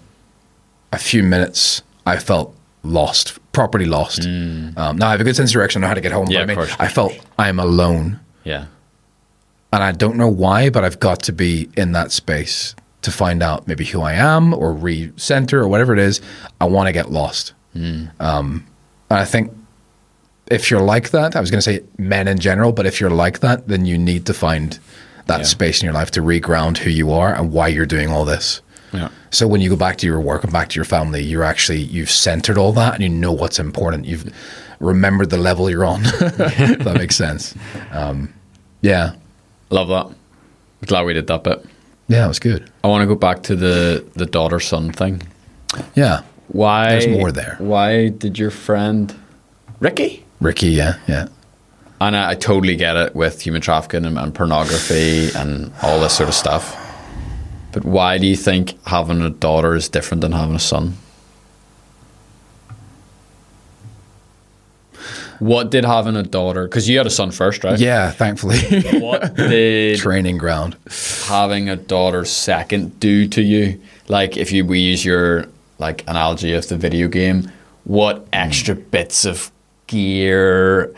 a few minutes, I felt lost, properly lost. Um, now I have a good sense of direction, I know how to get home. Mm. Yeah, but I mean, course, I felt I'm alone. Yeah. And I don't know why, but I've got to be in that space to find out maybe who I am or recenter or whatever it is. I want to get lost. Um, and I think if you're like that, I was going to say men in general, but if you're like that, then you need to find that Yeah. space in your life to reground who you are and why you're doing all this. Yeah. So when you go back to your work and back to your family, you're actually you've centered all that and you know what's important. You've remembered the level you're on. if that makes sense. Um, yeah, Love that. Glad we did that bit. yeah, it was good. I want to go back to the the daughter son thing. Yeah, Why? There's more there. Why did your friend Ricky? Ricky. Yeah, yeah. And I, I totally get it with human trafficking and, and pornography and all this sort of stuff. But why do you think having a daughter is different than having a son? What did having a daughter? Because you had a son first, right? Yeah, thankfully. What did Training ground. having a daughter second do to you? Like, if you we use your like analogy of the video game, what extra bits of gear,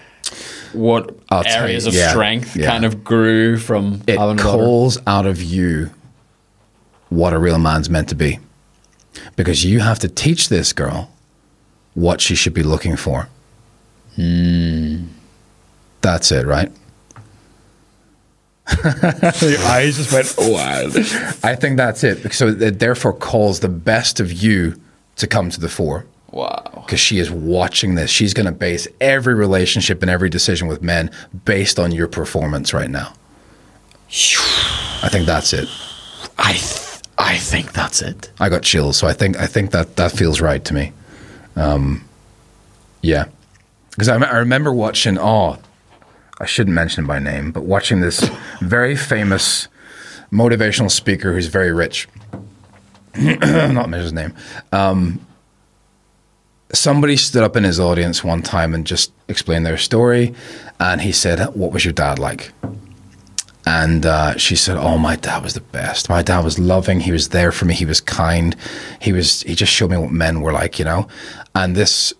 what I'll areas you, of yeah, strength yeah. kind of grew from It having a daughter? calls out of you what a real man's meant to be. Because you have to teach this girl what she should be looking for. Hmm. That's it, right? Your eyes just went wild. I think that's it. So it therefore calls the best of you to come to the fore Wow. because she is watching this. She's going to base every relationship and every decision with men based on your performance right now. I think that's it. I th- I think that's it. I got chills, so I think I think that that feels right to me. Um, yeah, because I, I remember watching. Oh, I shouldn't mention him by name, but watching this very famous motivational speaker who's very rich. Not mention his name. Um, somebody stood up in his audience one time and just explained their story, and he said, "What was your dad like?" And uh, she said, "Oh, my dad was the best. My dad was loving. He was there for me. He was kind. He was. He just showed me what men were like, you know." And this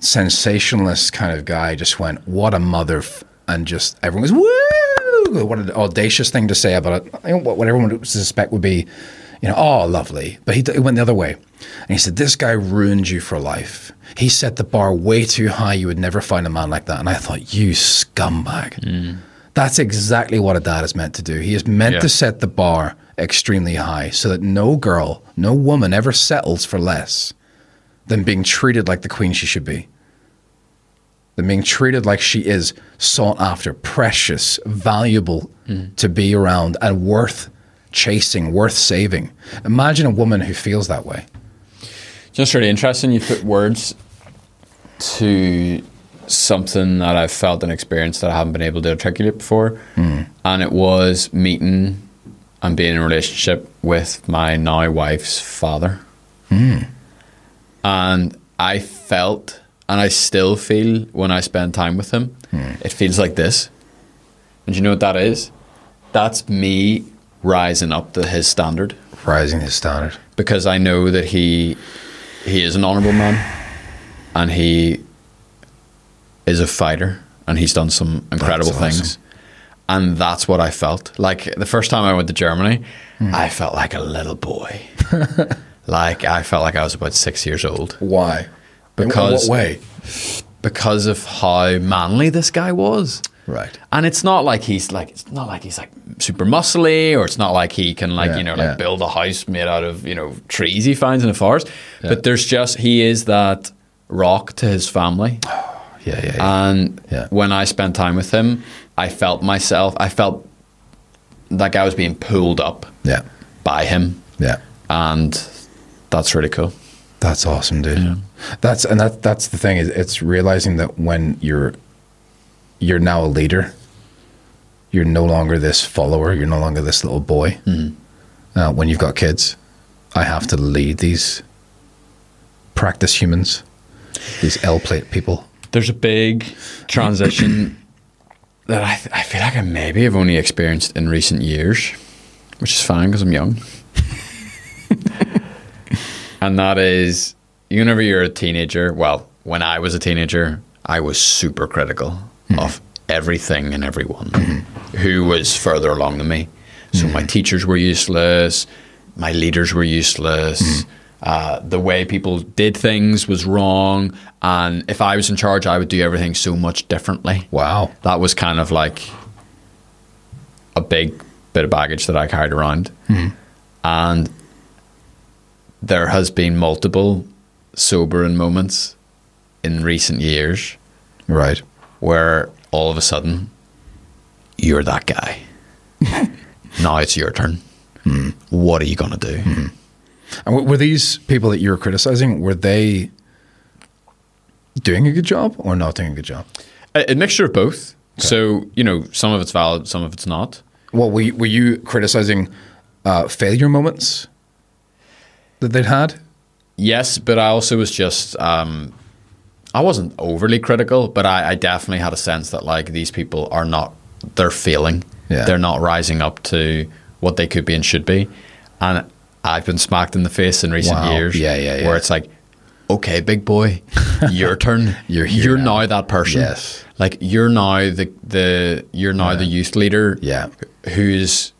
sensationalist kind of guy just went, "What a mother!" F-, and just everyone was woo. What an audacious thing to say about it. What, everyone would suspect would be, you know, oh, lovely. But he, he went the other way, and he said, "This guy ruined you for life. He set the bar way too high. You would never find a man like that." And I thought, "You scumbag." Hmm. That's exactly what a dad is meant to do. He is meant Yeah. to set the bar extremely high so that no girl, no woman ever settles for less than being treated like the queen she should be. Than being treated like she is sought after, precious, valuable to be around, and worth chasing, worth saving. Imagine a woman who feels that way. Just really interesting. You put words to something that I've felt and experienced that I haven't been able to articulate before, hmm. and it was meeting and being in a relationship with my now wife's father. Hmm. And I felt, and I still feel when I spend time with him, hmm. it feels like this. And you know what that is? That's me rising up to his standard Rising his standard. because I know that he he is an honorable man and he is a fighter and he's done some incredible awesome. things. And that's what I felt. Like the first time I went to Germany, hmm. I felt like a little boy. like I felt like I was about six years old Why? In Because- what way? because of how manly this guy was. Right. And it's not like he's like it's not like he's like super muscly or it's not like he can like, Yeah, you know, like yeah. build a house made out of, you know, trees he finds in the forest. But there's just he is that rock to his family. Yeah, yeah, yeah. And Yeah. when I spent time with him, I felt myself I felt like I was being pulled up yeah. by him. Yeah. And that's really cool. That's awesome, dude. That's and that that's the thing is it's realizing that when you're you're now a leader, you're no longer this follower. You're no longer this little boy. Uh, when you've got kids, I have to lead these practice humans, these L plate people. There's a big transition that I, I feel like I maybe have only experienced in recent years, which is fine because I'm young. And that is, whenever you're a teenager, well, when I was a teenager, I was super critical mm-hmm. of everything and everyone mm-hmm. who was further along than me. So mm-hmm. my teachers were useless, my leaders were useless. Uh, the way people did things was wrong, and if I was in charge, I would do everything so much differently. Wow. That was kind of like a big bit of baggage that I carried around, and there has been multiple sobering moments in recent years Right. where all of a sudden you're that guy. now it's your turn. What are you going to do? And w- were these people that you were criticizing? Were they doing a good job or not doing a good job? A, a mixture of both. So, you know, some of it's valid, some of it's not. Well, were you, were you criticizing uh, failure moments that they'd had? Yes, but I also was just, um, I wasn't overly critical, but I, I definitely had a sense that like these people are not they're failing. Yeah. They're not rising up to what they could be and should be. And I've been smacked in the face in recent Wow. years. Yeah, yeah, yeah. Where it's like, okay, big boy, your turn. You're here now. now. that person. Yes. Like you're now the the you're now the youth leader. Yeah. Who's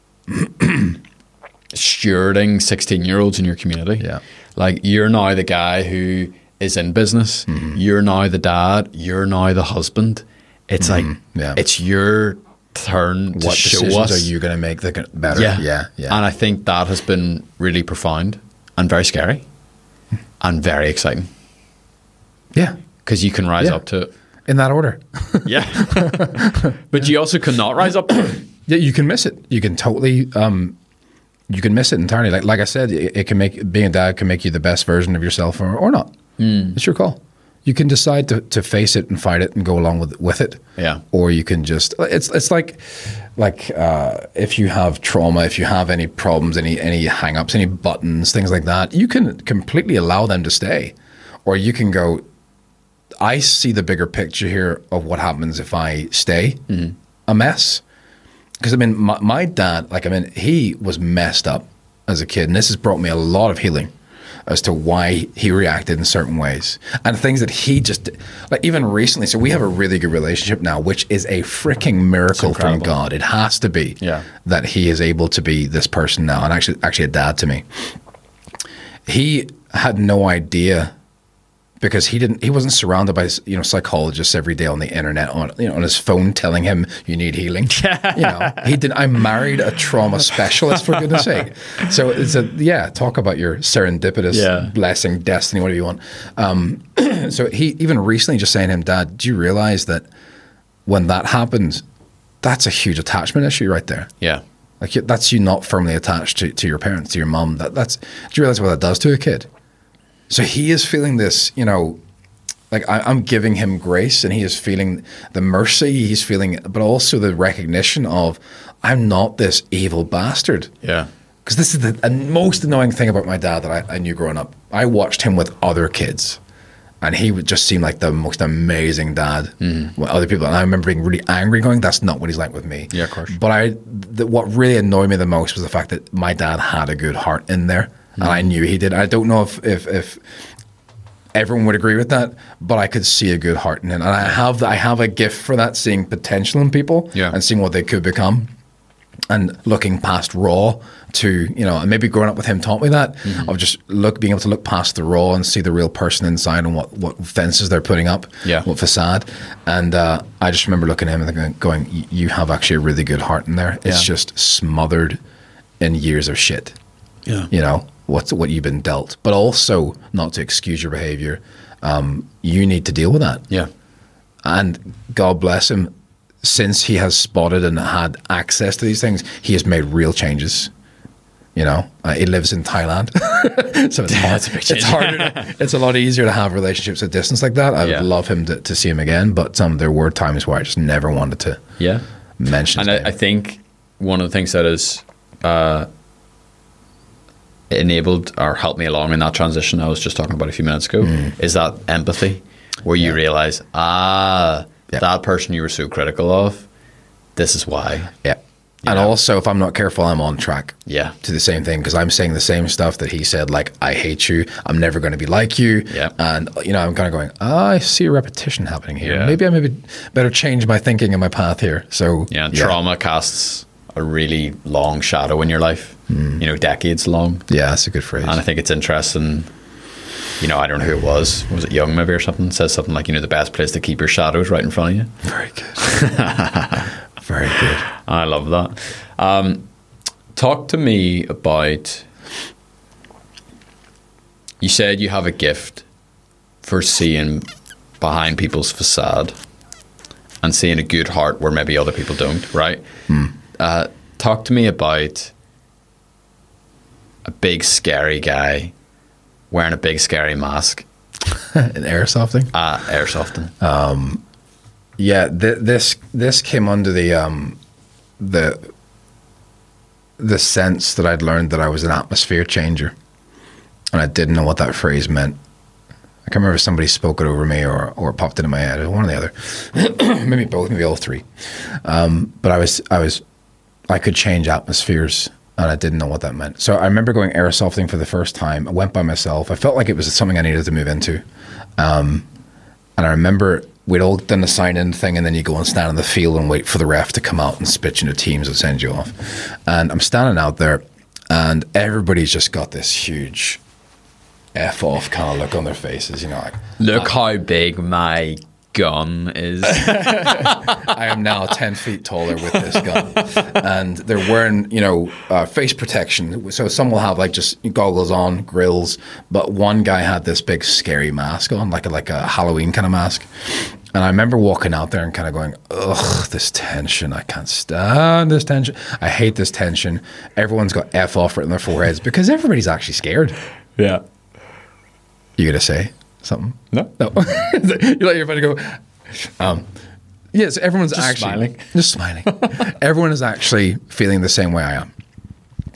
stewarding 16 year olds in your community. Yeah. Like you're now the guy who is in business. Mm-hmm. You're now the dad. You're now the husband. It's like, Mm-hmm. Yeah. it's your turn to what show decisions us. are you going to make can- better? Yeah. yeah, yeah. And I think that has been really profound and very scary and very exciting yeah, because you can rise Yeah. up to it. in that order. Yeah. but you also cannot rise up to it. Yeah, you can miss it. You can totally, um, you can miss it entirely. Like like I said, it, it can make being a dad can make you the best version of yourself or, or not. Hmm. It's your call. You can decide to, to face it and fight it and go along with with it. Yeah. Or you can just it's it's like like uh, if you have trauma, if you have any problems, any any hang-ups, any buttons, things like that, you can completely allow them to stay, or you can go. I see the bigger picture here of what happens if I stay a mess. Because I mean, my, my dad, like I mean, he was messed up as a kid, and this has brought me a lot of healing as to why he reacted in certain ways and things that he just like even recently. So we have a really good relationship now, which is a freaking miracle from. God. It has to be Yeah. that he is able to be this person now, and actually, actually a dad to me. He had no idea because he didn't he wasn't surrounded by you know psychologists every day on the internet on you know on his phone telling him you need healing you know he did i married a trauma specialist for goodness sake so it's a yeah talk about your serendipitous Yeah. blessing destiny whatever you want um, so he even recently just saying to him dad do you realize that when that happens that's a huge attachment issue right there Yeah. like that's you not firmly attached to, to your parents, to your mom. That that's do you realize what that does to a kid? So he is feeling this, you know, like I, I'm giving him grace, and he is feeling the mercy. He's feeling, but also the recognition of I'm not this evil bastard. Yeah. Because this is the most annoying thing about my dad that I, I knew growing up. I watched him with other kids, and he would just seem like the most amazing dad mm-hmm. with other people. And I remember being really angry, going, "That's not what he's like with me." Yeah, of course. But I, the, what really annoyed me the most was the fact that my dad had a good heart in there, and I knew he did. I don't know if if if everyone would agree with that, but I could see a good heart in him, and I have I have a gift for that, seeing potential in people Yeah. and seeing what they could become and looking past raw to you know and maybe growing up with him taught me that Mm-hmm. of just look being able to look past the raw and see the real person inside and what what fences they're putting up Yeah. what facade and uh, I just remember looking at him and going you have actually a really good heart in there it's Yeah. just smothered in years of shit Yeah. you know what's what you've been dealt but also not to excuse your behavior um, you need to deal with that Yeah. and God bless him, since he has spotted and had access to these things, he has made real changes. You know, uh, he lives in Thailand, so it's hard. A it's harder. it's a lot easier to have relationships at distance like that. I Yeah. would love him to, to see him again, but um, there were times where I just never wanted to Yeah. mention. And I, I think one of the things that is. uh, enabled or helped me along in that transition I was just talking about a few minutes ago Mm. is that empathy, where you realize, ah, Yeah. that person you were so critical of, this is why. yeah. And know? also, if I'm not careful, I'm on track. Yeah. to the same thing because I'm saying the same stuff that he said. Like, I hate you. I'm never going to be like you. Yeah. And you know, I'm kind of going. Oh, I see a repetition happening here. Yeah. Maybe I maybe better change my thinking and my path here. So Yeah, and trauma casts a really long shadow in your life, Hmm. you know, decades long. Yeah, that's a good phrase. And I think it's interesting. You know, I don't know who it was. Was it Jung maybe or something? Says something like, you know, the best place to keep your shadows right in front of you. Very good. Very good. I love that. Um, talk to me about. You said you have a gift for seeing behind people's facade and seeing a good heart where maybe other people don't, right? Uh, talk to me about a big scary guy wearing a big scary mask In airsofting. at airsofting. Yeah, th- this this came under the um, the the sense that I'd learned that I was an atmosphere changer, and I didn't know what that phrase meant. I can't remember if somebody spoke it over me or or it popped into my head. One or the other, maybe both, maybe all three. Um, but I was I was I could change atmospheres and I didn't know what that meant. So I remember going airsofting for the first time. I went by myself. I felt like it was something I needed to move into. Um, and I remember we'd all done the sign in thing, and then you go and stand in the field and wait for the ref to come out and spit you into teams and send you off. And I'm standing out there, and everybody's just got this huge F off kind of look on their faces, you know, like, Look how big my gun is. I am now 10 feet taller with this gun. And they're wearing, you know, uh, face protection. So some will have like just goggles on, grills, but one guy had this big scary mask on, like a, like a Halloween kind of mask. And I remember walking out there and kind of going, ugh, this tension. I can't stand this tension. I hate this tension. Everyone's got F off written on their foreheads because everybody's actually scared. yeah. You gonna say something? No. No. you let your buddy go. Um, yes, everyone's Just actually smiling. Just smiling. Everyone is actually feeling the same way I am.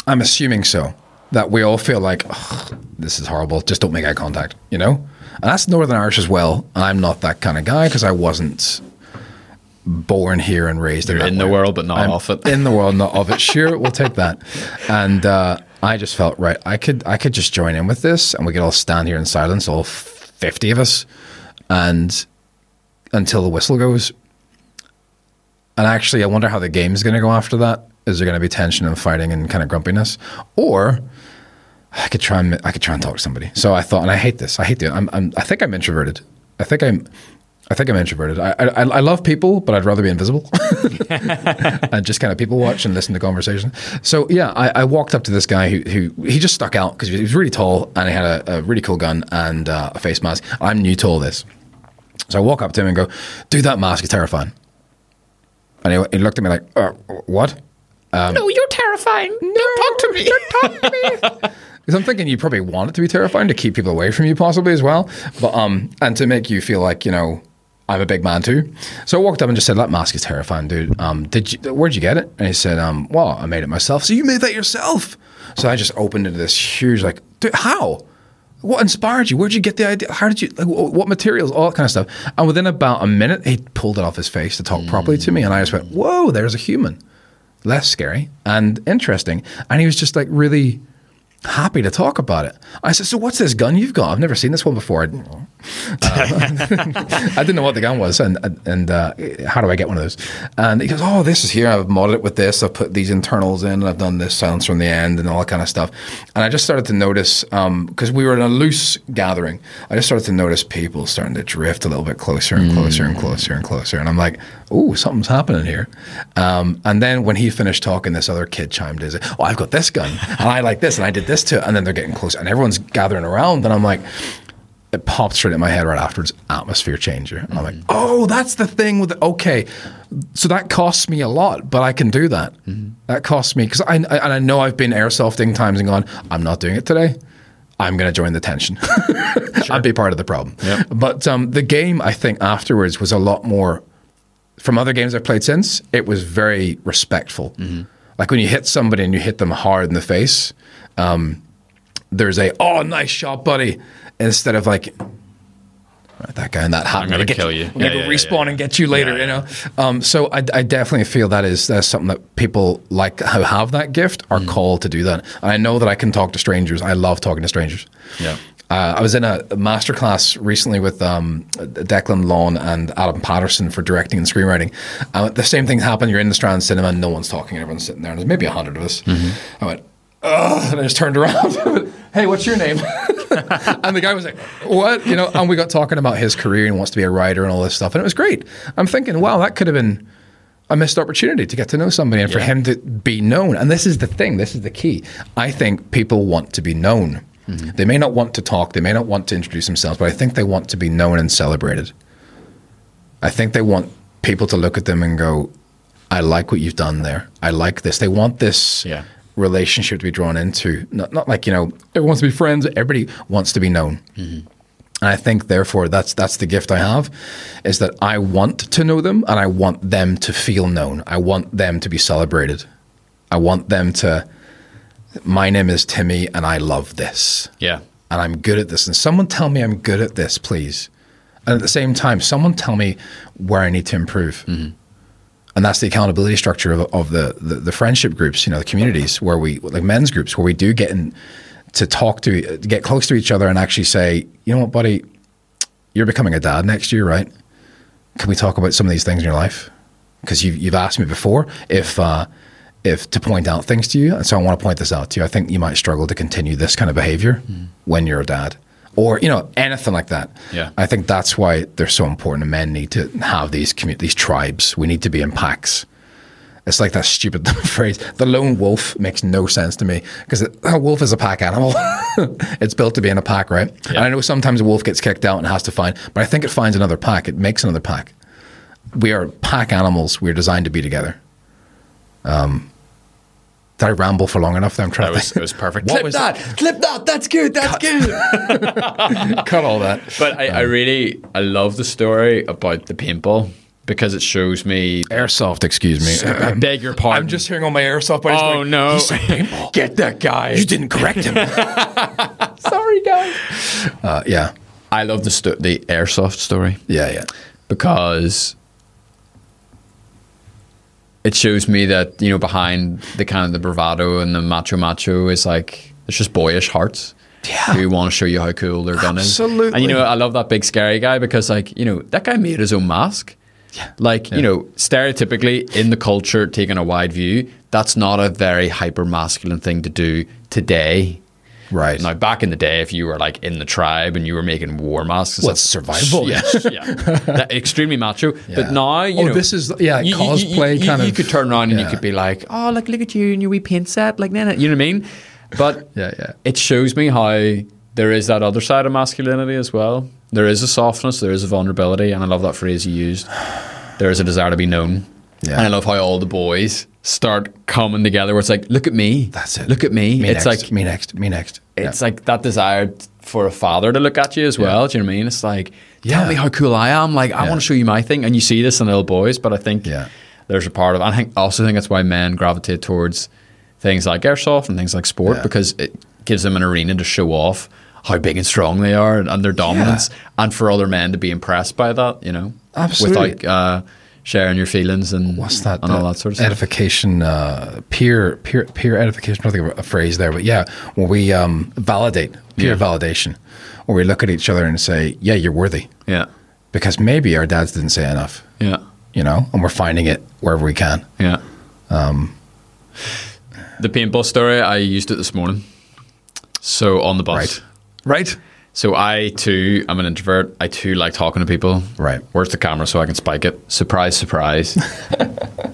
I'm assuming so. That we all feel like "Ugh, this is horrible. Just don't make eye contact. You know, and that's Northern Irish as well. I'm not that kind of guy because I wasn't born here and raised You're that in the world, but not I'm off it. In the world, not of it. Sure, we'll take that. And uh, I just felt right. I could I could just join in with this, and we could all stand here in silence, all fifty of us, and until the whistle goes. And actually, I wonder how the game is going to go after that. Is there going to be tension and fighting and kind of grumpiness, or I could try and I could try and talk to somebody. So I thought, and I hate this. I hate the. I'm, I'm I think I'm introverted. I think I'm. I think I'm introverted. I, I I love people, but I'd rather be invisible and just kind of people watch and listen to conversation. So yeah, I, I walked up to this guy who, who he just stuck out because he was really tall and he had a, a really cool gun and uh, a face mask. I'm new to all this, so I walk up to him and go, "Dude, that mask is terrifying." And he, he looked at me like, uh, "What?" no, you're terrifying. No, don't talk to me. Don't talk to me. Because I'm thinking you probably want it to be terrifying to keep people away from you, possibly as well, but um, and to make you feel like you know I'm a big man too. So I walked up and just said, "That mask is terrifying, dude. Um, did you? Where'd you get it?" And he said, "Um, well, I made it myself." So you made that yourself? So I just opened into this huge like, dude, how? What inspired you? Where'd you get the idea? How did you? Like, what materials? All that kind of stuff. And within about a minute, he pulled it off his face to talk properly to me, and I just went, "Whoa, there's a human." less scary and interesting. And he was just like really happy to talk about it. I said, "So what's this gun you've got? I've never seen this one before." I didn't know what the gun was, and and uh, how do I get one of those? And he goes, "Oh, this is here. I've modded it with this. I've put these internals in, and I've done this silencer on the end, and all that kind of stuff." And I just started to notice because we were in a loose gathering. I just started to notice people starting to drift a little bit closer and closer and closer and closer, and I'm like, "Oh, something's happening here." Um, and then when he finished talking, this other kid chimed in, "Oh, I've got this gun, and I like this, and I did this too." And then they're getting close, and everyone's gathering around, and I'm like it popped straight in my head right afterwards atmosphere changer. And i'm like mm-hmm. oh that's the thing with okay so that costs me a lot but i can do that. Mm-hmm. That costs me because I, I and i know i've been airsofting times and gone i'm not doing it today. I'm going to join the tension. I'd be part of the problem. Yep. but um, the game i think afterwards was a lot more from other games I've played since, it was very respectful. Mm-hmm. Like when you hit somebody and you hit them hard in the face, um, there's a "oh, nice shot, buddy," instead of like "Right, that guy in that hat. I'm gonna get kill you." I'm gonna Yeah, go yeah, respawn yeah, and get you later. You know. Um, so I, I definitely feel that is that's something that people like who have that gift Mm. are called to do that. I know that I can talk to strangers. I love talking to strangers. Yeah. Uh, I was in a, masterclass recently with um, Declan Lawn and Adam Patterson for directing and screenwriting. Uh, the same thing happened. You're in the Strand Cinema, and no one's talking. Everyone's sitting there, and there's maybe a hundred of us. I went, Ugh, and I just turned around. Went, hey, what's your name? and the guy was like, what? You know, and we got talking about his career and wants to be a writer and all this stuff, and it was great. I'm thinking, wow, that could have been a missed opportunity to get to know somebody and for him to be known. And this is the thing, this is the key. I think people want to be known. Mm-hmm. They may not want to talk, they may not want to introduce themselves, but I think they want to be known and celebrated. I think they want people to look at them and go, I like what you've done there. I like this. They want this Yeah. relationship to be drawn into. Not, not like, you know, everyone wants to be friends, everybody wants to be known. Mm-hmm. And I think, therefore, that's that's the gift I have, is that I want to know them and I want them to feel known. I want them to be celebrated. I want them to. My name is Timmy, and I love this. Yeah. and I'm good at this. And someone tell me I'm good at this, please. And at the same time, someone tell me where I need to improve. And that's the accountability structure of, of the, the the friendship groups, you know, the communities where we like men's groups where we do get in to talk to get close to each other and actually say, you know what, buddy, you're becoming a dad next year, right? Can we talk about some of these things in your life? Because you've you've asked me before if uh, if to point out things to you, and so I want to point this out to you. I think you might struggle to continue this kind of behavior hmm. when you're a dad, or you know anything like that. Yeah. I think that's why they're so important. And men need to have these commu- these tribes. We need to be in packs. It's like that stupid phrase. The lone wolf makes no sense to me because a wolf is a pack animal. it's built to be in a pack, right? And I know sometimes a wolf gets kicked out and has to find, but I think it finds another pack. It makes another pack. We are pack animals. We're designed to be together. Um, did I ramble for long enough? There, I'm trying That to was, think. it was perfect. What Clip was- that. Clip that. That's good. That's good. cut all that. But I, I really, I love the story about the paintball because it shows me. Airsoft, excuse me. I beg your pardon. I'm just hearing all my airsoft buddies Oh going, no! "You said paintball." Get that guy. You didn't correct him. Sorry, guys. uh, yeah, I love the sto- the airsoft story yeah, yeah. because it shows me that you know behind the kind of the bravado and the macho macho is like it's just boyish hearts. Yeah. Who want to show you how cool their gun is. Absolutely. And you know, I love that big scary guy because like, you know, that guy made his own mask. Yeah. Like, you know, stereotypically in the culture, taking a wide view, that's not a very hyper masculine thing to do today. Right. Now, back in the day, if you were like in the tribe and you were making war masks, Well, survival. Yeah, yeah, That- extremely macho. Yeah. But now, you Oh, know, this is- yeah, you- you- cosplay you, kind of. you, could turn around and you could be like, "Oh, like look at you and your wee paint set," like that. You know what I mean? But Yeah, yeah. it shows me how there is that other side of masculinity as well. There is a softness, there is a vulnerability, and I love that phrase you used. There is a desire to be known. Yeah. And I love how all the boys start coming together where it's like, look at me. That's it. Look at me. Me it's next, like me next, me next. it's like that desire for a father to look at you as well. Do you know what I mean? It's like, tell me how cool I am. Like, I want to show you my thing. And you see this in little boys, but I think Yeah. there's a part of I think also think that's why men gravitate towards things like airsoft and things like sport Yeah. because it gives them an arena to show off how big and strong they are and, and their dominance, and for other men to be impressed by that, you know, Absolutely. without uh, sharing your feelings and What's that? and all that sort of stuff. Edification, uh, peer, peer, peer edification. I don't think of a phrase there, but yeah, when we um, validate, peer Yeah. validation, where we look at each other and say, "Yeah, you're worthy," Yeah, because maybe our dads didn't say enough, yeah, you know, and we're finding it wherever we can. yeah. the paintball story, I used it this morning. So on the bus. Right. Right. So I too, I'm an introvert. I too like talking to people. Right. Where's the camera so I can spike it? Surprise, surprise.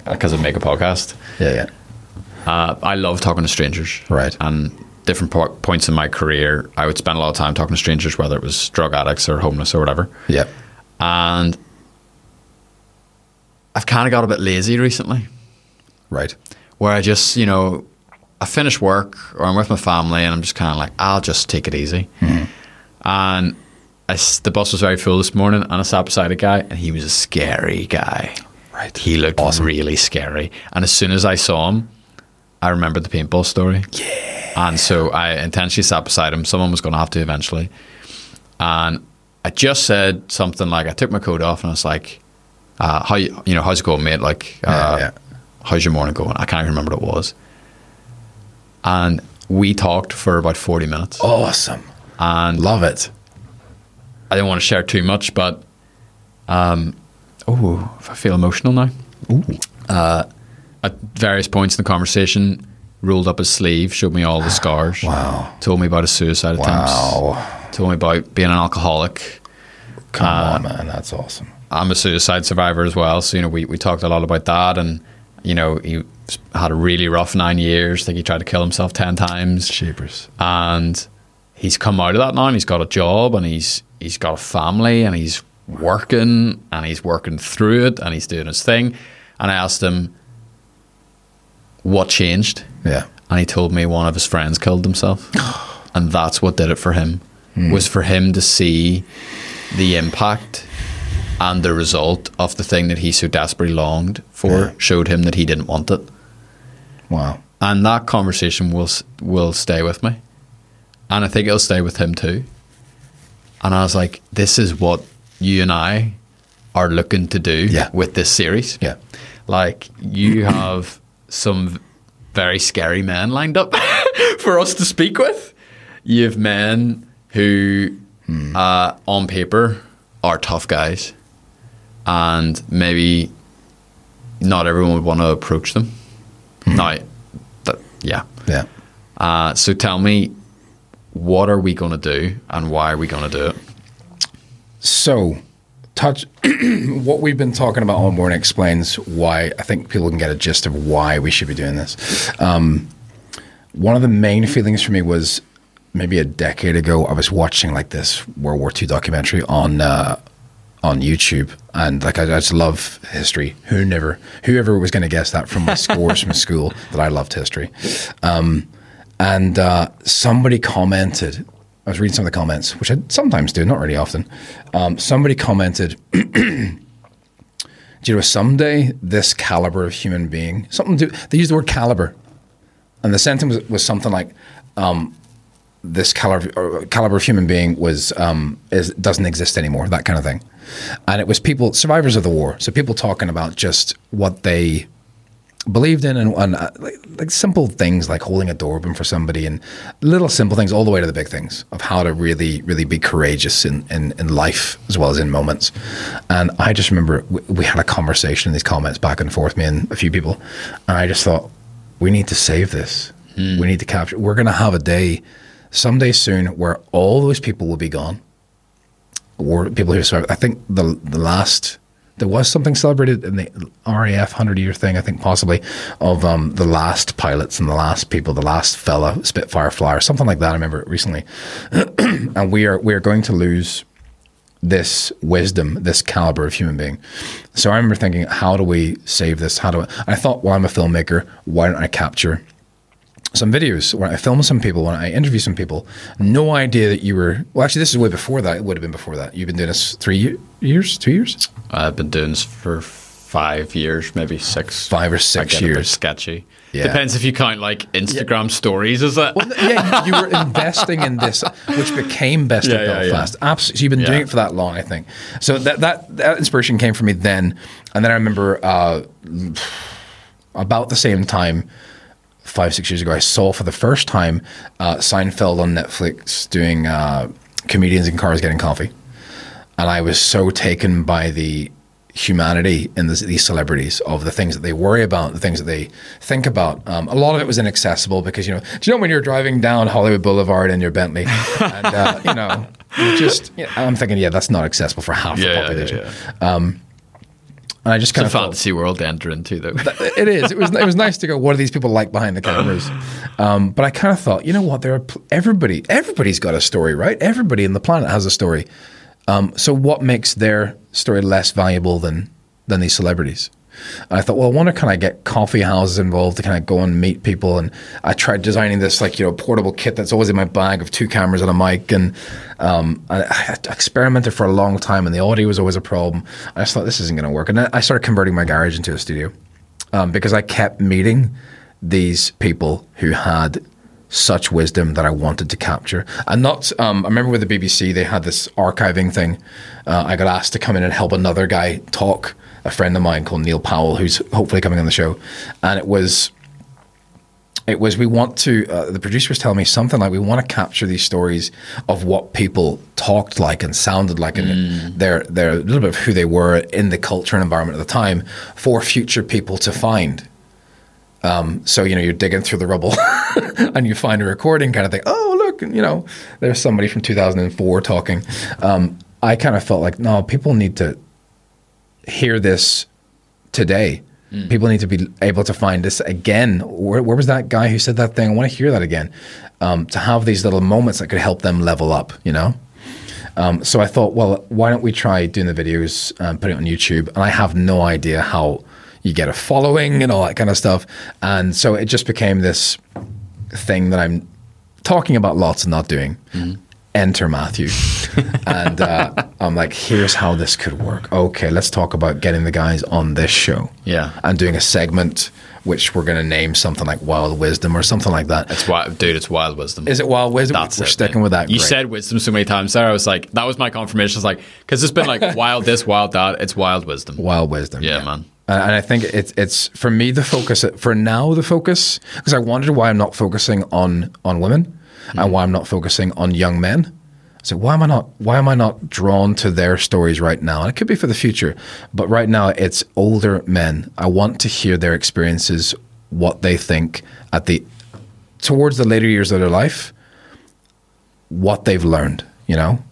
Because I make a podcast. Yeah, yeah. Uh, I love talking to strangers. Right. And different po- points in my career, I would spend a lot of time talking to strangers, whether it was drug addicts or homeless or whatever. Yeah. And I've kind of got a bit lazy recently. Right. where I just, you know, I finish work or I'm with my family and I'm just kind of like, I'll just take it easy. And I the bus was very full this morning and I sat beside a guy and he was a scary guy. Right. He looked really scary. And as soon as I saw him, I remembered the paintball story. Yeah. And so I intentionally sat beside him. Someone was going to have to eventually. And I just said something like, I took my coat off and I was like, uh, how you, know, how's it going, mate? Like, uh, yeah. how's your morning going? I can't even remember what it was. And we talked for about 40 minutes. Awesome. And Love it. I didn't want to share too much, but um, oh, I feel emotional now. Uh, at various points in the conversation, rolled up his sleeve, showed me all the scars. Wow. Told me about his suicide attempts. Wow. Told me about being an alcoholic. Come Uh, on, man. That's awesome. I'm a suicide survivor as well, so you know we, we talked a lot about that, and you know he had a really rough nine years. I think he tried to kill himself ten times. Shapers. and he's come out of that now and he's got a job and he's he's got a family and he's working and he's working through it and he's doing his thing and I asked him what changed Yeah. and he told me one of his friends killed himself and that's what did it for him hmm. was for him to see the impact and the result of the thing that he so desperately longed for Yeah. showed him that he didn't want it Wow. and that conversation will will stay with me. And I think it'll stay with him too. And I was like, this is what you and I are looking to do Yeah. with this series. Yeah. Like you have some very scary men lined up for us to speak with. You have men who, uh, on paper, are tough guys, and maybe not everyone would want to approach them. Now, that, yeah. Yeah. Uh, so tell me, what are we going to do, and why are we going to do it? So, touch what we've been talking about all morning explains why I think people can get a gist of why we should be doing this. Um, one of the main feelings for me was maybe a decade ago. I was watching like this World War II documentary on uh, on YouTube, and like I, I just love history. Who never, whoever was going to guess that from my scores from school that I loved history. Um, and uh, somebody commented. I was reading some of the comments, which I sometimes do, not really often. Um, somebody commented, "Do you know someday this caliber of human being, something to they used the word caliber, and the sentence was, was something like, um, "This caliber caliber of human being was um, is doesn't exist anymore." That kind of thing, and it was people survivors of the war, so people talking about just what they believed in and, and uh, like, like simple things like holding a door open for somebody and little simple things all the way to the big things of how to really really be courageous in, in, in life as well as in moments. And i just remember we, we had a conversation in these comments back and forth me and a few people and i just thought we need to save this. We need to capture we're going to have a day someday soon where all those people will be gone. Or people who survived. I think the the last there was something celebrated in the RAF hundred year thing. I think possibly of um, the last pilots and the last people, the last fella Spitfire flyer, something like that. I remember it recently, and we are we are going to lose this wisdom, this caliber of human being. So I remember thinking, how do we save this? How do I? I thought, well, I'm a filmmaker. Why don't I capture? Some videos when I film some people, when I interview some people, no idea that you were. Well, actually, this is way before that. It would have been before that. You've been doing this three years, two years, I've been doing this for five years, maybe six. five or six get a bit years. sketchy. Yeah. Depends if you count like Instagram stories is that. yeah, you were investing in this, which became Best Yeah, of yeah, yeah. Belfast. Absolutely, you've been doing it for that long, I think. So that that that inspiration came from me then, and then I remember uh, about the same time, five six years ago, I saw for the first time uh, Seinfeld on Netflix doing uh, comedians in cars getting coffee, and I was so taken by the humanity in this, these celebrities of the things that they worry about, the things that they think about. Um, a lot of it was inaccessible because you know, do you know when you're driving down Hollywood Boulevard in your Bentley, and uh, you know, you just you know, I'm thinking, yeah, that's not accessible for half the Yeah, yeah, population. And I just kind It's a of thought, fantasy world to enter into, though. it is. It was. It was nice to go. What are these people like behind the cameras? Um, but I kind of thought, you know what? There are pl- everybody. Everybody's got a story, right? Everybody in the planet has a story. Um, so what makes their story less valuable than than these celebrities? And I thought, well, I wonder can I get coffee houses involved to kind of go and meet people? And I tried designing this like you know portable kit that's always in my bag of two cameras and a mic, and um, I, I experimented for a long time, and the audio was always a problem. I just thought this isn't going to work, and I started converting my garage into a studio um, because I kept meeting these people who had such wisdom that I wanted to capture. And not, um, I remember with the BBC, they had this archiving thing. Uh, I got asked to come in and help another guy talk, a friend of mine called Neil Powell, who's hopefully coming on the show. And it was, it was we want to uh, the producer was telling me something like we want to capture these stories of what people talked like and sounded like and they're they're a little bit of who they were in the culture and environment at the time for future people to find. Um, so you know you're digging through the rubble and you find a recording kind of thing. Oh look you know there's somebody from 2004 talking. Um, i kind of felt like no people need to hear this today. People need to be able to find this again. Where, where was that guy who said that thing? I want to hear that again. Um, to have these little moments that could help them level up, you know? Um, so I thought, well, why don't we try doing the videos and put it on YouTube? And I have no idea how you get a following and all that kind of stuff. And so it just became this thing that I'm talking about lots and not doing. Enter Matthew. and uh, I'm like, here's how this could work. Okay, let's talk about getting the guys on this show. Yeah. And doing a segment which we're going to name something like Wild Wisdom or something like that. It's wild, dude. It's wild wisdom. Is it Wild Wisdom? That's we're it, sticking man. with that. You Great. said wisdom so many times there. I was like, that was my confirmation. I was like, because it's been like wild this, wild that. It's wild wisdom. Wild Wisdom. Yeah, man. And and I think it's it's for me the focus for now the focus because I wondered why I'm not focusing on on women and hmm. why I'm not focusing on young men. So why am I not why am I not drawn to their stories right now? And it could be for the future, but right now it's older men. I want to hear their experiences, what they think at the towards the later years of their life, what they've learned, you know?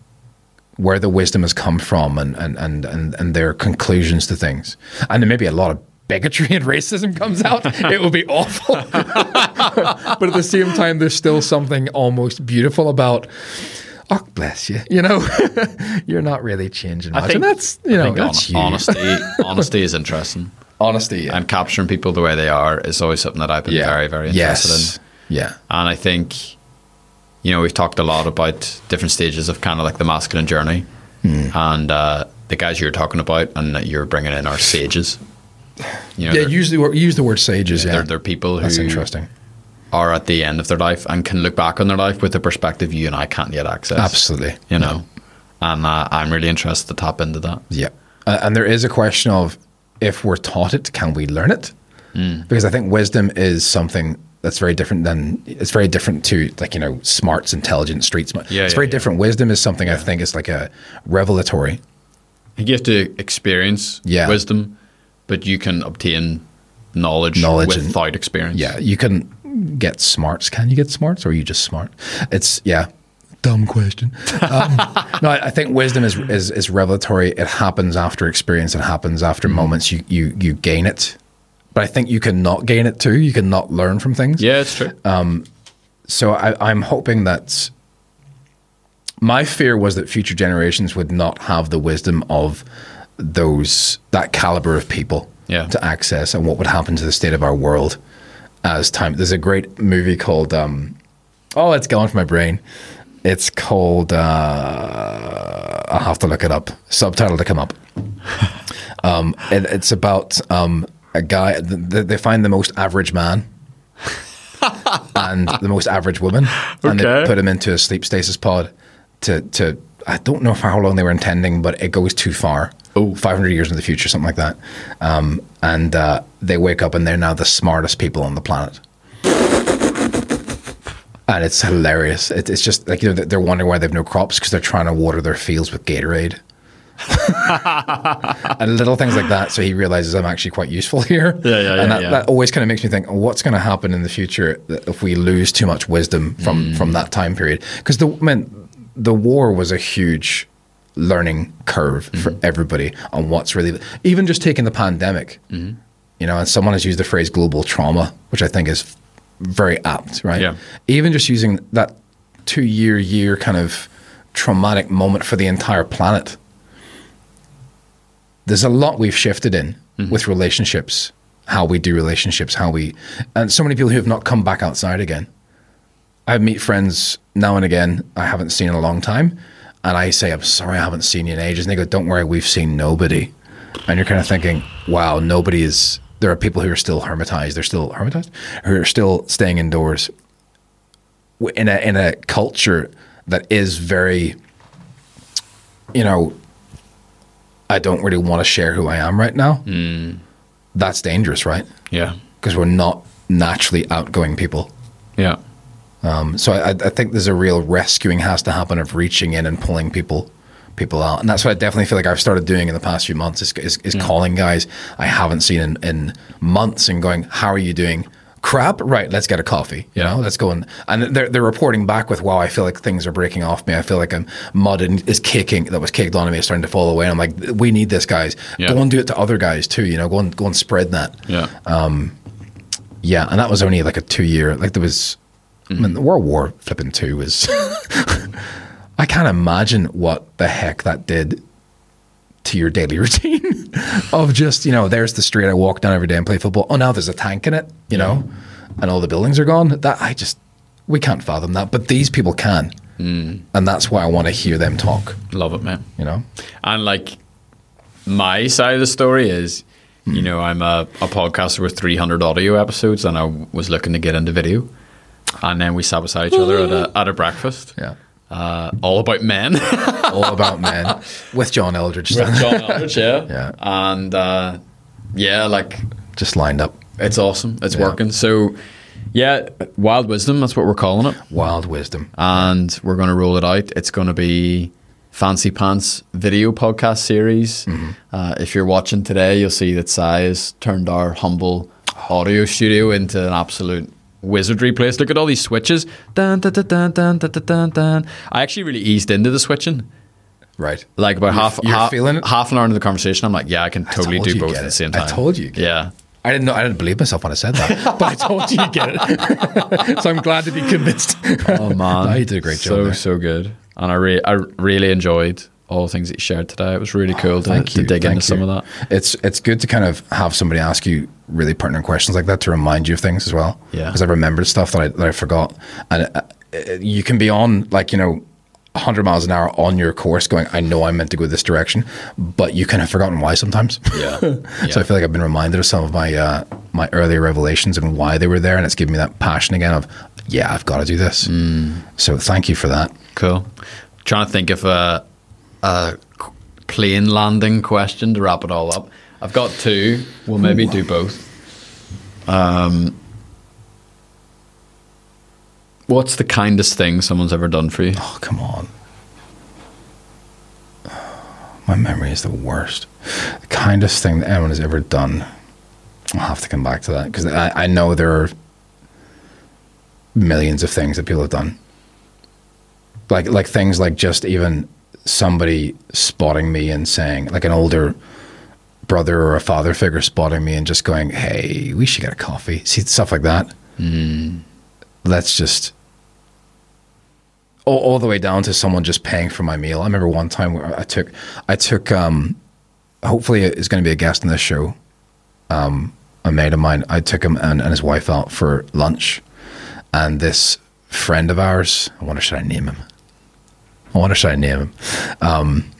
where the wisdom has come from and, and, and, and, and their conclusions to things. And there may be a lot of bigotry and racism comes out. it will be awful. but at the same time, there's still something almost beautiful about, oh, bless you. You know, you're not really changing much. and that's, you I know, think that's hon- you. honesty. honesty is interesting, Honesty. Yeah. and capturing people the way they are is always something that I've been yeah. very, very interested yes. in. Yeah. And I think, you know, we've talked a lot about different stages of kind of like the masculine journey. Hmm. And uh, the guys you're talking about and that you're bringing in are sages. You know, Yeah, use the, word, use the word sages. Yeah. they're, they're people That's interesting. are at the end of their life and can look back on their life with a perspective you and I can't yet access. Absolutely. You know, and uh, I'm really interested to tap into that. Yeah. Uh, and there is a question of if we're taught it, can we learn it? Mm. Because I think wisdom is something that's very different than it's very different to like you know smarts, intelligent, street smart. Yeah, it's yeah, very yeah. different. Wisdom is something I think is like a revelatory. You have to experience Yeah. wisdom, but you can obtain knowledge, Knowledge and- without experience. Yeah, you can get smarts. Can you get smarts, or are you just smart? It's yeah. Dumb question. Um, no, I I think wisdom is, is is revelatory. It happens after experience. It happens after Mm-hmm. moments. You you you gain it, but I think you can not gain it too. You can not learn from things. Yeah, it's true. So I, I'm hoping that my fear was that future generations would not have the wisdom of those that caliber of people Yeah. to access, and what would happen to the state of our world as time. There's a great movie called um, oh, it's gone from my brain. It's called uh, I'll have to look it up. Subtitle to come up. Um, it, it's about um, a guy. th- th- They find the most average man and the most average woman, and they put him into a sleep stasis pod to to. I don't know for how long they were intending, but it goes too far. Oh. 500 years in the future, something like that. Um, and uh, they wake up and they're now the smartest people on the planet. And it's hilarious. It, it's just like you know they're wondering why they have no crops because they're trying to water their fields with Gatorade. and little things like that. So he realizes I'm actually quite useful here. Yeah, yeah, And that, yeah. that always kind of makes me think, oh, what's going to happen in the future if we lose too much wisdom from Mm. from that time period? Because the I mean, the war was a huge learning curve for Mm-hmm. everybody on what's really even just taking the pandemic. Mm-hmm. You know, and someone has used the phrase global trauma, which I think is very apt, right? Yeah. Even just using that two year year kind of traumatic moment for the entire planet there's a lot we've shifted in with relationships, how we do relationships, how we, and so many people who have not come back outside again. I meet friends now and again I haven't seen in a long time, and I say, I'm sorry, I haven't seen you in ages. And they go, Don't worry, we've seen nobody. And you're kind of thinking, Wow, nobody is, there are people who are still hermitized. They're still hermitized, who are still staying indoors in a, in a culture that is very, you know, I don't really want to share who I am right now. Hmm. That's dangerous, right? Yeah. Because we're not naturally outgoing people. Yeah. Um, so I, I think there's a real rescuing has to happen of reaching in and pulling people people out, and that's what I definitely feel like I've started doing in the past few months is, is, is calling guys I haven't seen in, in months and going, "How are you doing?" Crap, right? Let's get a coffee. You know, let's go and and they're they're reporting back with, "Wow, I feel like things are breaking off me. I feel like I'm mud and is kicking that was kicked onto me is starting to fall away." And I'm like, "We need this, guys. Yeah. Go and do it to other guys too. You know, go and go and spread that." Yeah. Yeah, and that was only like a two year. Like there was, I mean, the World War flipping two was. I can't imagine what the heck that did to your daily routine of just you know there's the street I walk down every day and play football. Oh, now there's a tank in it, you know, and all the buildings are gone. That I just we can't fathom that, but these people can, mm. and that's why I want to hear them talk. Love it, man. You know, And like my side of the story is You hmm. know, I'm a, a podcaster with 300 audio episodes, and I was looking to get into video. And then we sat beside each other at a, at a breakfast. Yeah. Uh, all about men. All about men with John Eldredge. With John Eldredge, yeah. Yeah. And uh, yeah, like Just lined up. it's awesome. It's Yeah. working. So yeah, Wild Wisdom, that's what we're calling it. Wild wisdom. And we're going to roll it out. It's going to be Fancy Pants video podcast series. Mm-hmm. Uh, if you're watching today, you'll see that Sai has turned our humble audio studio into an absolute wizardry place. Look at all these switches. Dun, dun, dun, dun, dun, dun, dun. I actually really eased into the switching. Right. Like about you're, half you're half, feeling it? half an hour into the conversation, I'm like, yeah, I can totally I do both at the same time. I told you. yeah. I didn't know. I didn't believe myself when I said that, but I told you you get it. so I'm glad to be convinced. oh man, no, you did a great job. So so good, and I re- I really enjoyed all the things that you shared today. It was really cool to, Oh, Thank to you. dig Thank into some of that. It's it's good to kind of have somebody ask you really pertinent questions like that to remind you of things as well. Yeah. Because I remembered stuff that I that I forgot, and uh, uh, you can be on like you know. 100 miles an hour on your course going i know i'm meant to go this direction but you kind of forgotten why sometimes Yeah. so i feel like i've been reminded of some of my uh, my earlier revelations and why they were there and it's given me that passion again of yeah i've got to do this Mm. so thank you for that Cool. Trying to think of a, a plane landing question to wrap it all up. I've got two. We'll maybe do both. Um, what's the kindest thing someone's ever done for you? Oh, come on. My memory is the worst. The kindest thing that anyone has ever done. I'll have to come back to that because I, I know there are millions of things that people have done. Like like things like just even somebody spotting me and saying like an older brother or a father figure spotting me and just going, "Hey, we should get a coffee." See stuff like that. Let's just all, all the way down to someone just paying for my meal. I remember one time where I took, I took, um, hopefully is going to be a guest on this show. Um, a mate of mine, I took him and, and his wife out for lunch, and this friend of ours, I wonder should I name him? I wonder should I name him? Um,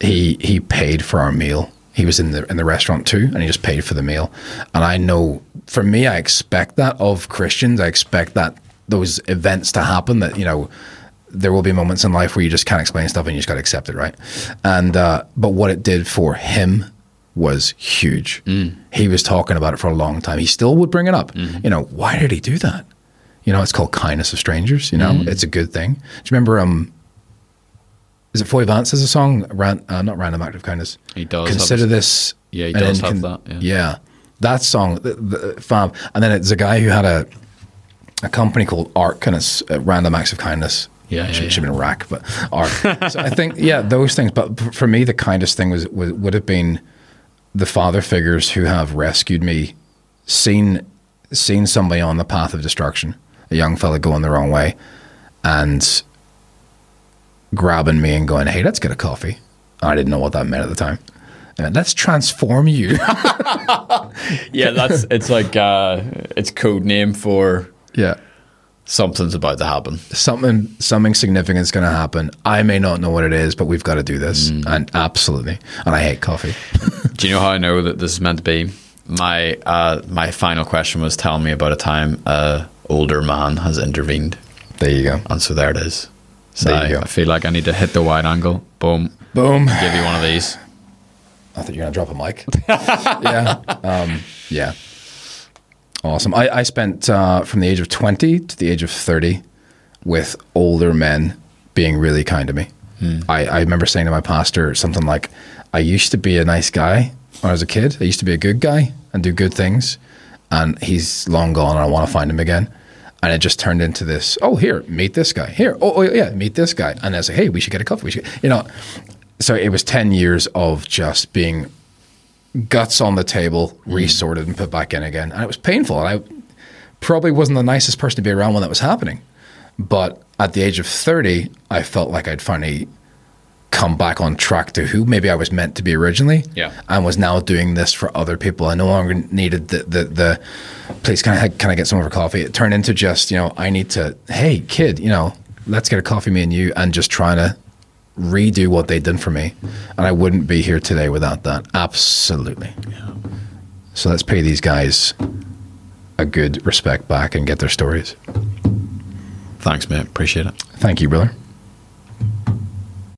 he he paid for our meal. He was in the in the restaurant too, and he just paid for the meal. And I know, for me, I expect that of Christians. I expect that those events to happen. That you know, there will be moments in life where you just can't explain stuff and you just got to accept it, right? And uh, but what it did for him was huge. He was talking about it for a long time. He still would bring it up. You know, why did he do that? You know, it's called kindness of strangers. You know, it's a good thing. Do you remember? Um, is it Foy Vance as a song? Ran, uh, not random act of kindness. He does Consider a- this. Yeah, he does have that, yeah. yeah, that song, the, the, fab. And then it's a guy who had a a company called Arc, and it's uh, Random Acts of Kindness. Yeah, yeah, should, yeah. should have been Rack, but Arc. so I think yeah, those things. But for me, the kindest thing was, was would have been the father figures who have rescued me, seen seen somebody on the path of destruction, a young fella going the wrong way, and grabbing me and going, "Hey, let's get a coffee." I didn't know what that meant at the time. And let's transform you. Yeah, that's it's like uh, it's code name for yeah. something's about to happen. Something something significant is going to happen. I may not know what it is, but we've got to do this. Mm. And absolutely. And I hate coffee. Do you know how I know that this is meant to be? My uh, my final question was telling me about a time a older man has intervened, There you go. and so there it is. So I, feel like I need to hit the wide angle. Boom. Boom. Give you one of these. I thought you were going to drop a mic. yeah. Um, yeah. Awesome. I, I spent uh, from the age of 20 to the age of 30 with older men being really kind to me. I, I remember saying to my pastor something like, I used to be a nice guy when I was a kid. I used to be a good guy and do good things. And he's long gone and I want to find him again. And it just turned into this, oh, here, meet this guy. Here, oh, oh yeah, meet this guy. And I was like, hey, we should get a coffee. We should, you know. So it was 10 years of just being guts on the table, hmm. resorted and put back in again. And it was painful. And I probably wasn't the nicest person to be around when that was happening. But at the age of 30, I felt like I'd finally come back on track to who maybe I was meant to be originally. Yeah. And was now doing this for other people. I no longer needed the, the, the please, can I, can I get some over coffee? It turned into just, you know, I need to, hey, kid, you know, let's get a coffee, me and you, and just trying to redo what they did for me. And I wouldn't be here today without that. Absolutely. Yeah. So let's pay these guys a good respect back and get their stories. Thanks, mate. Appreciate it. Thank you, brother.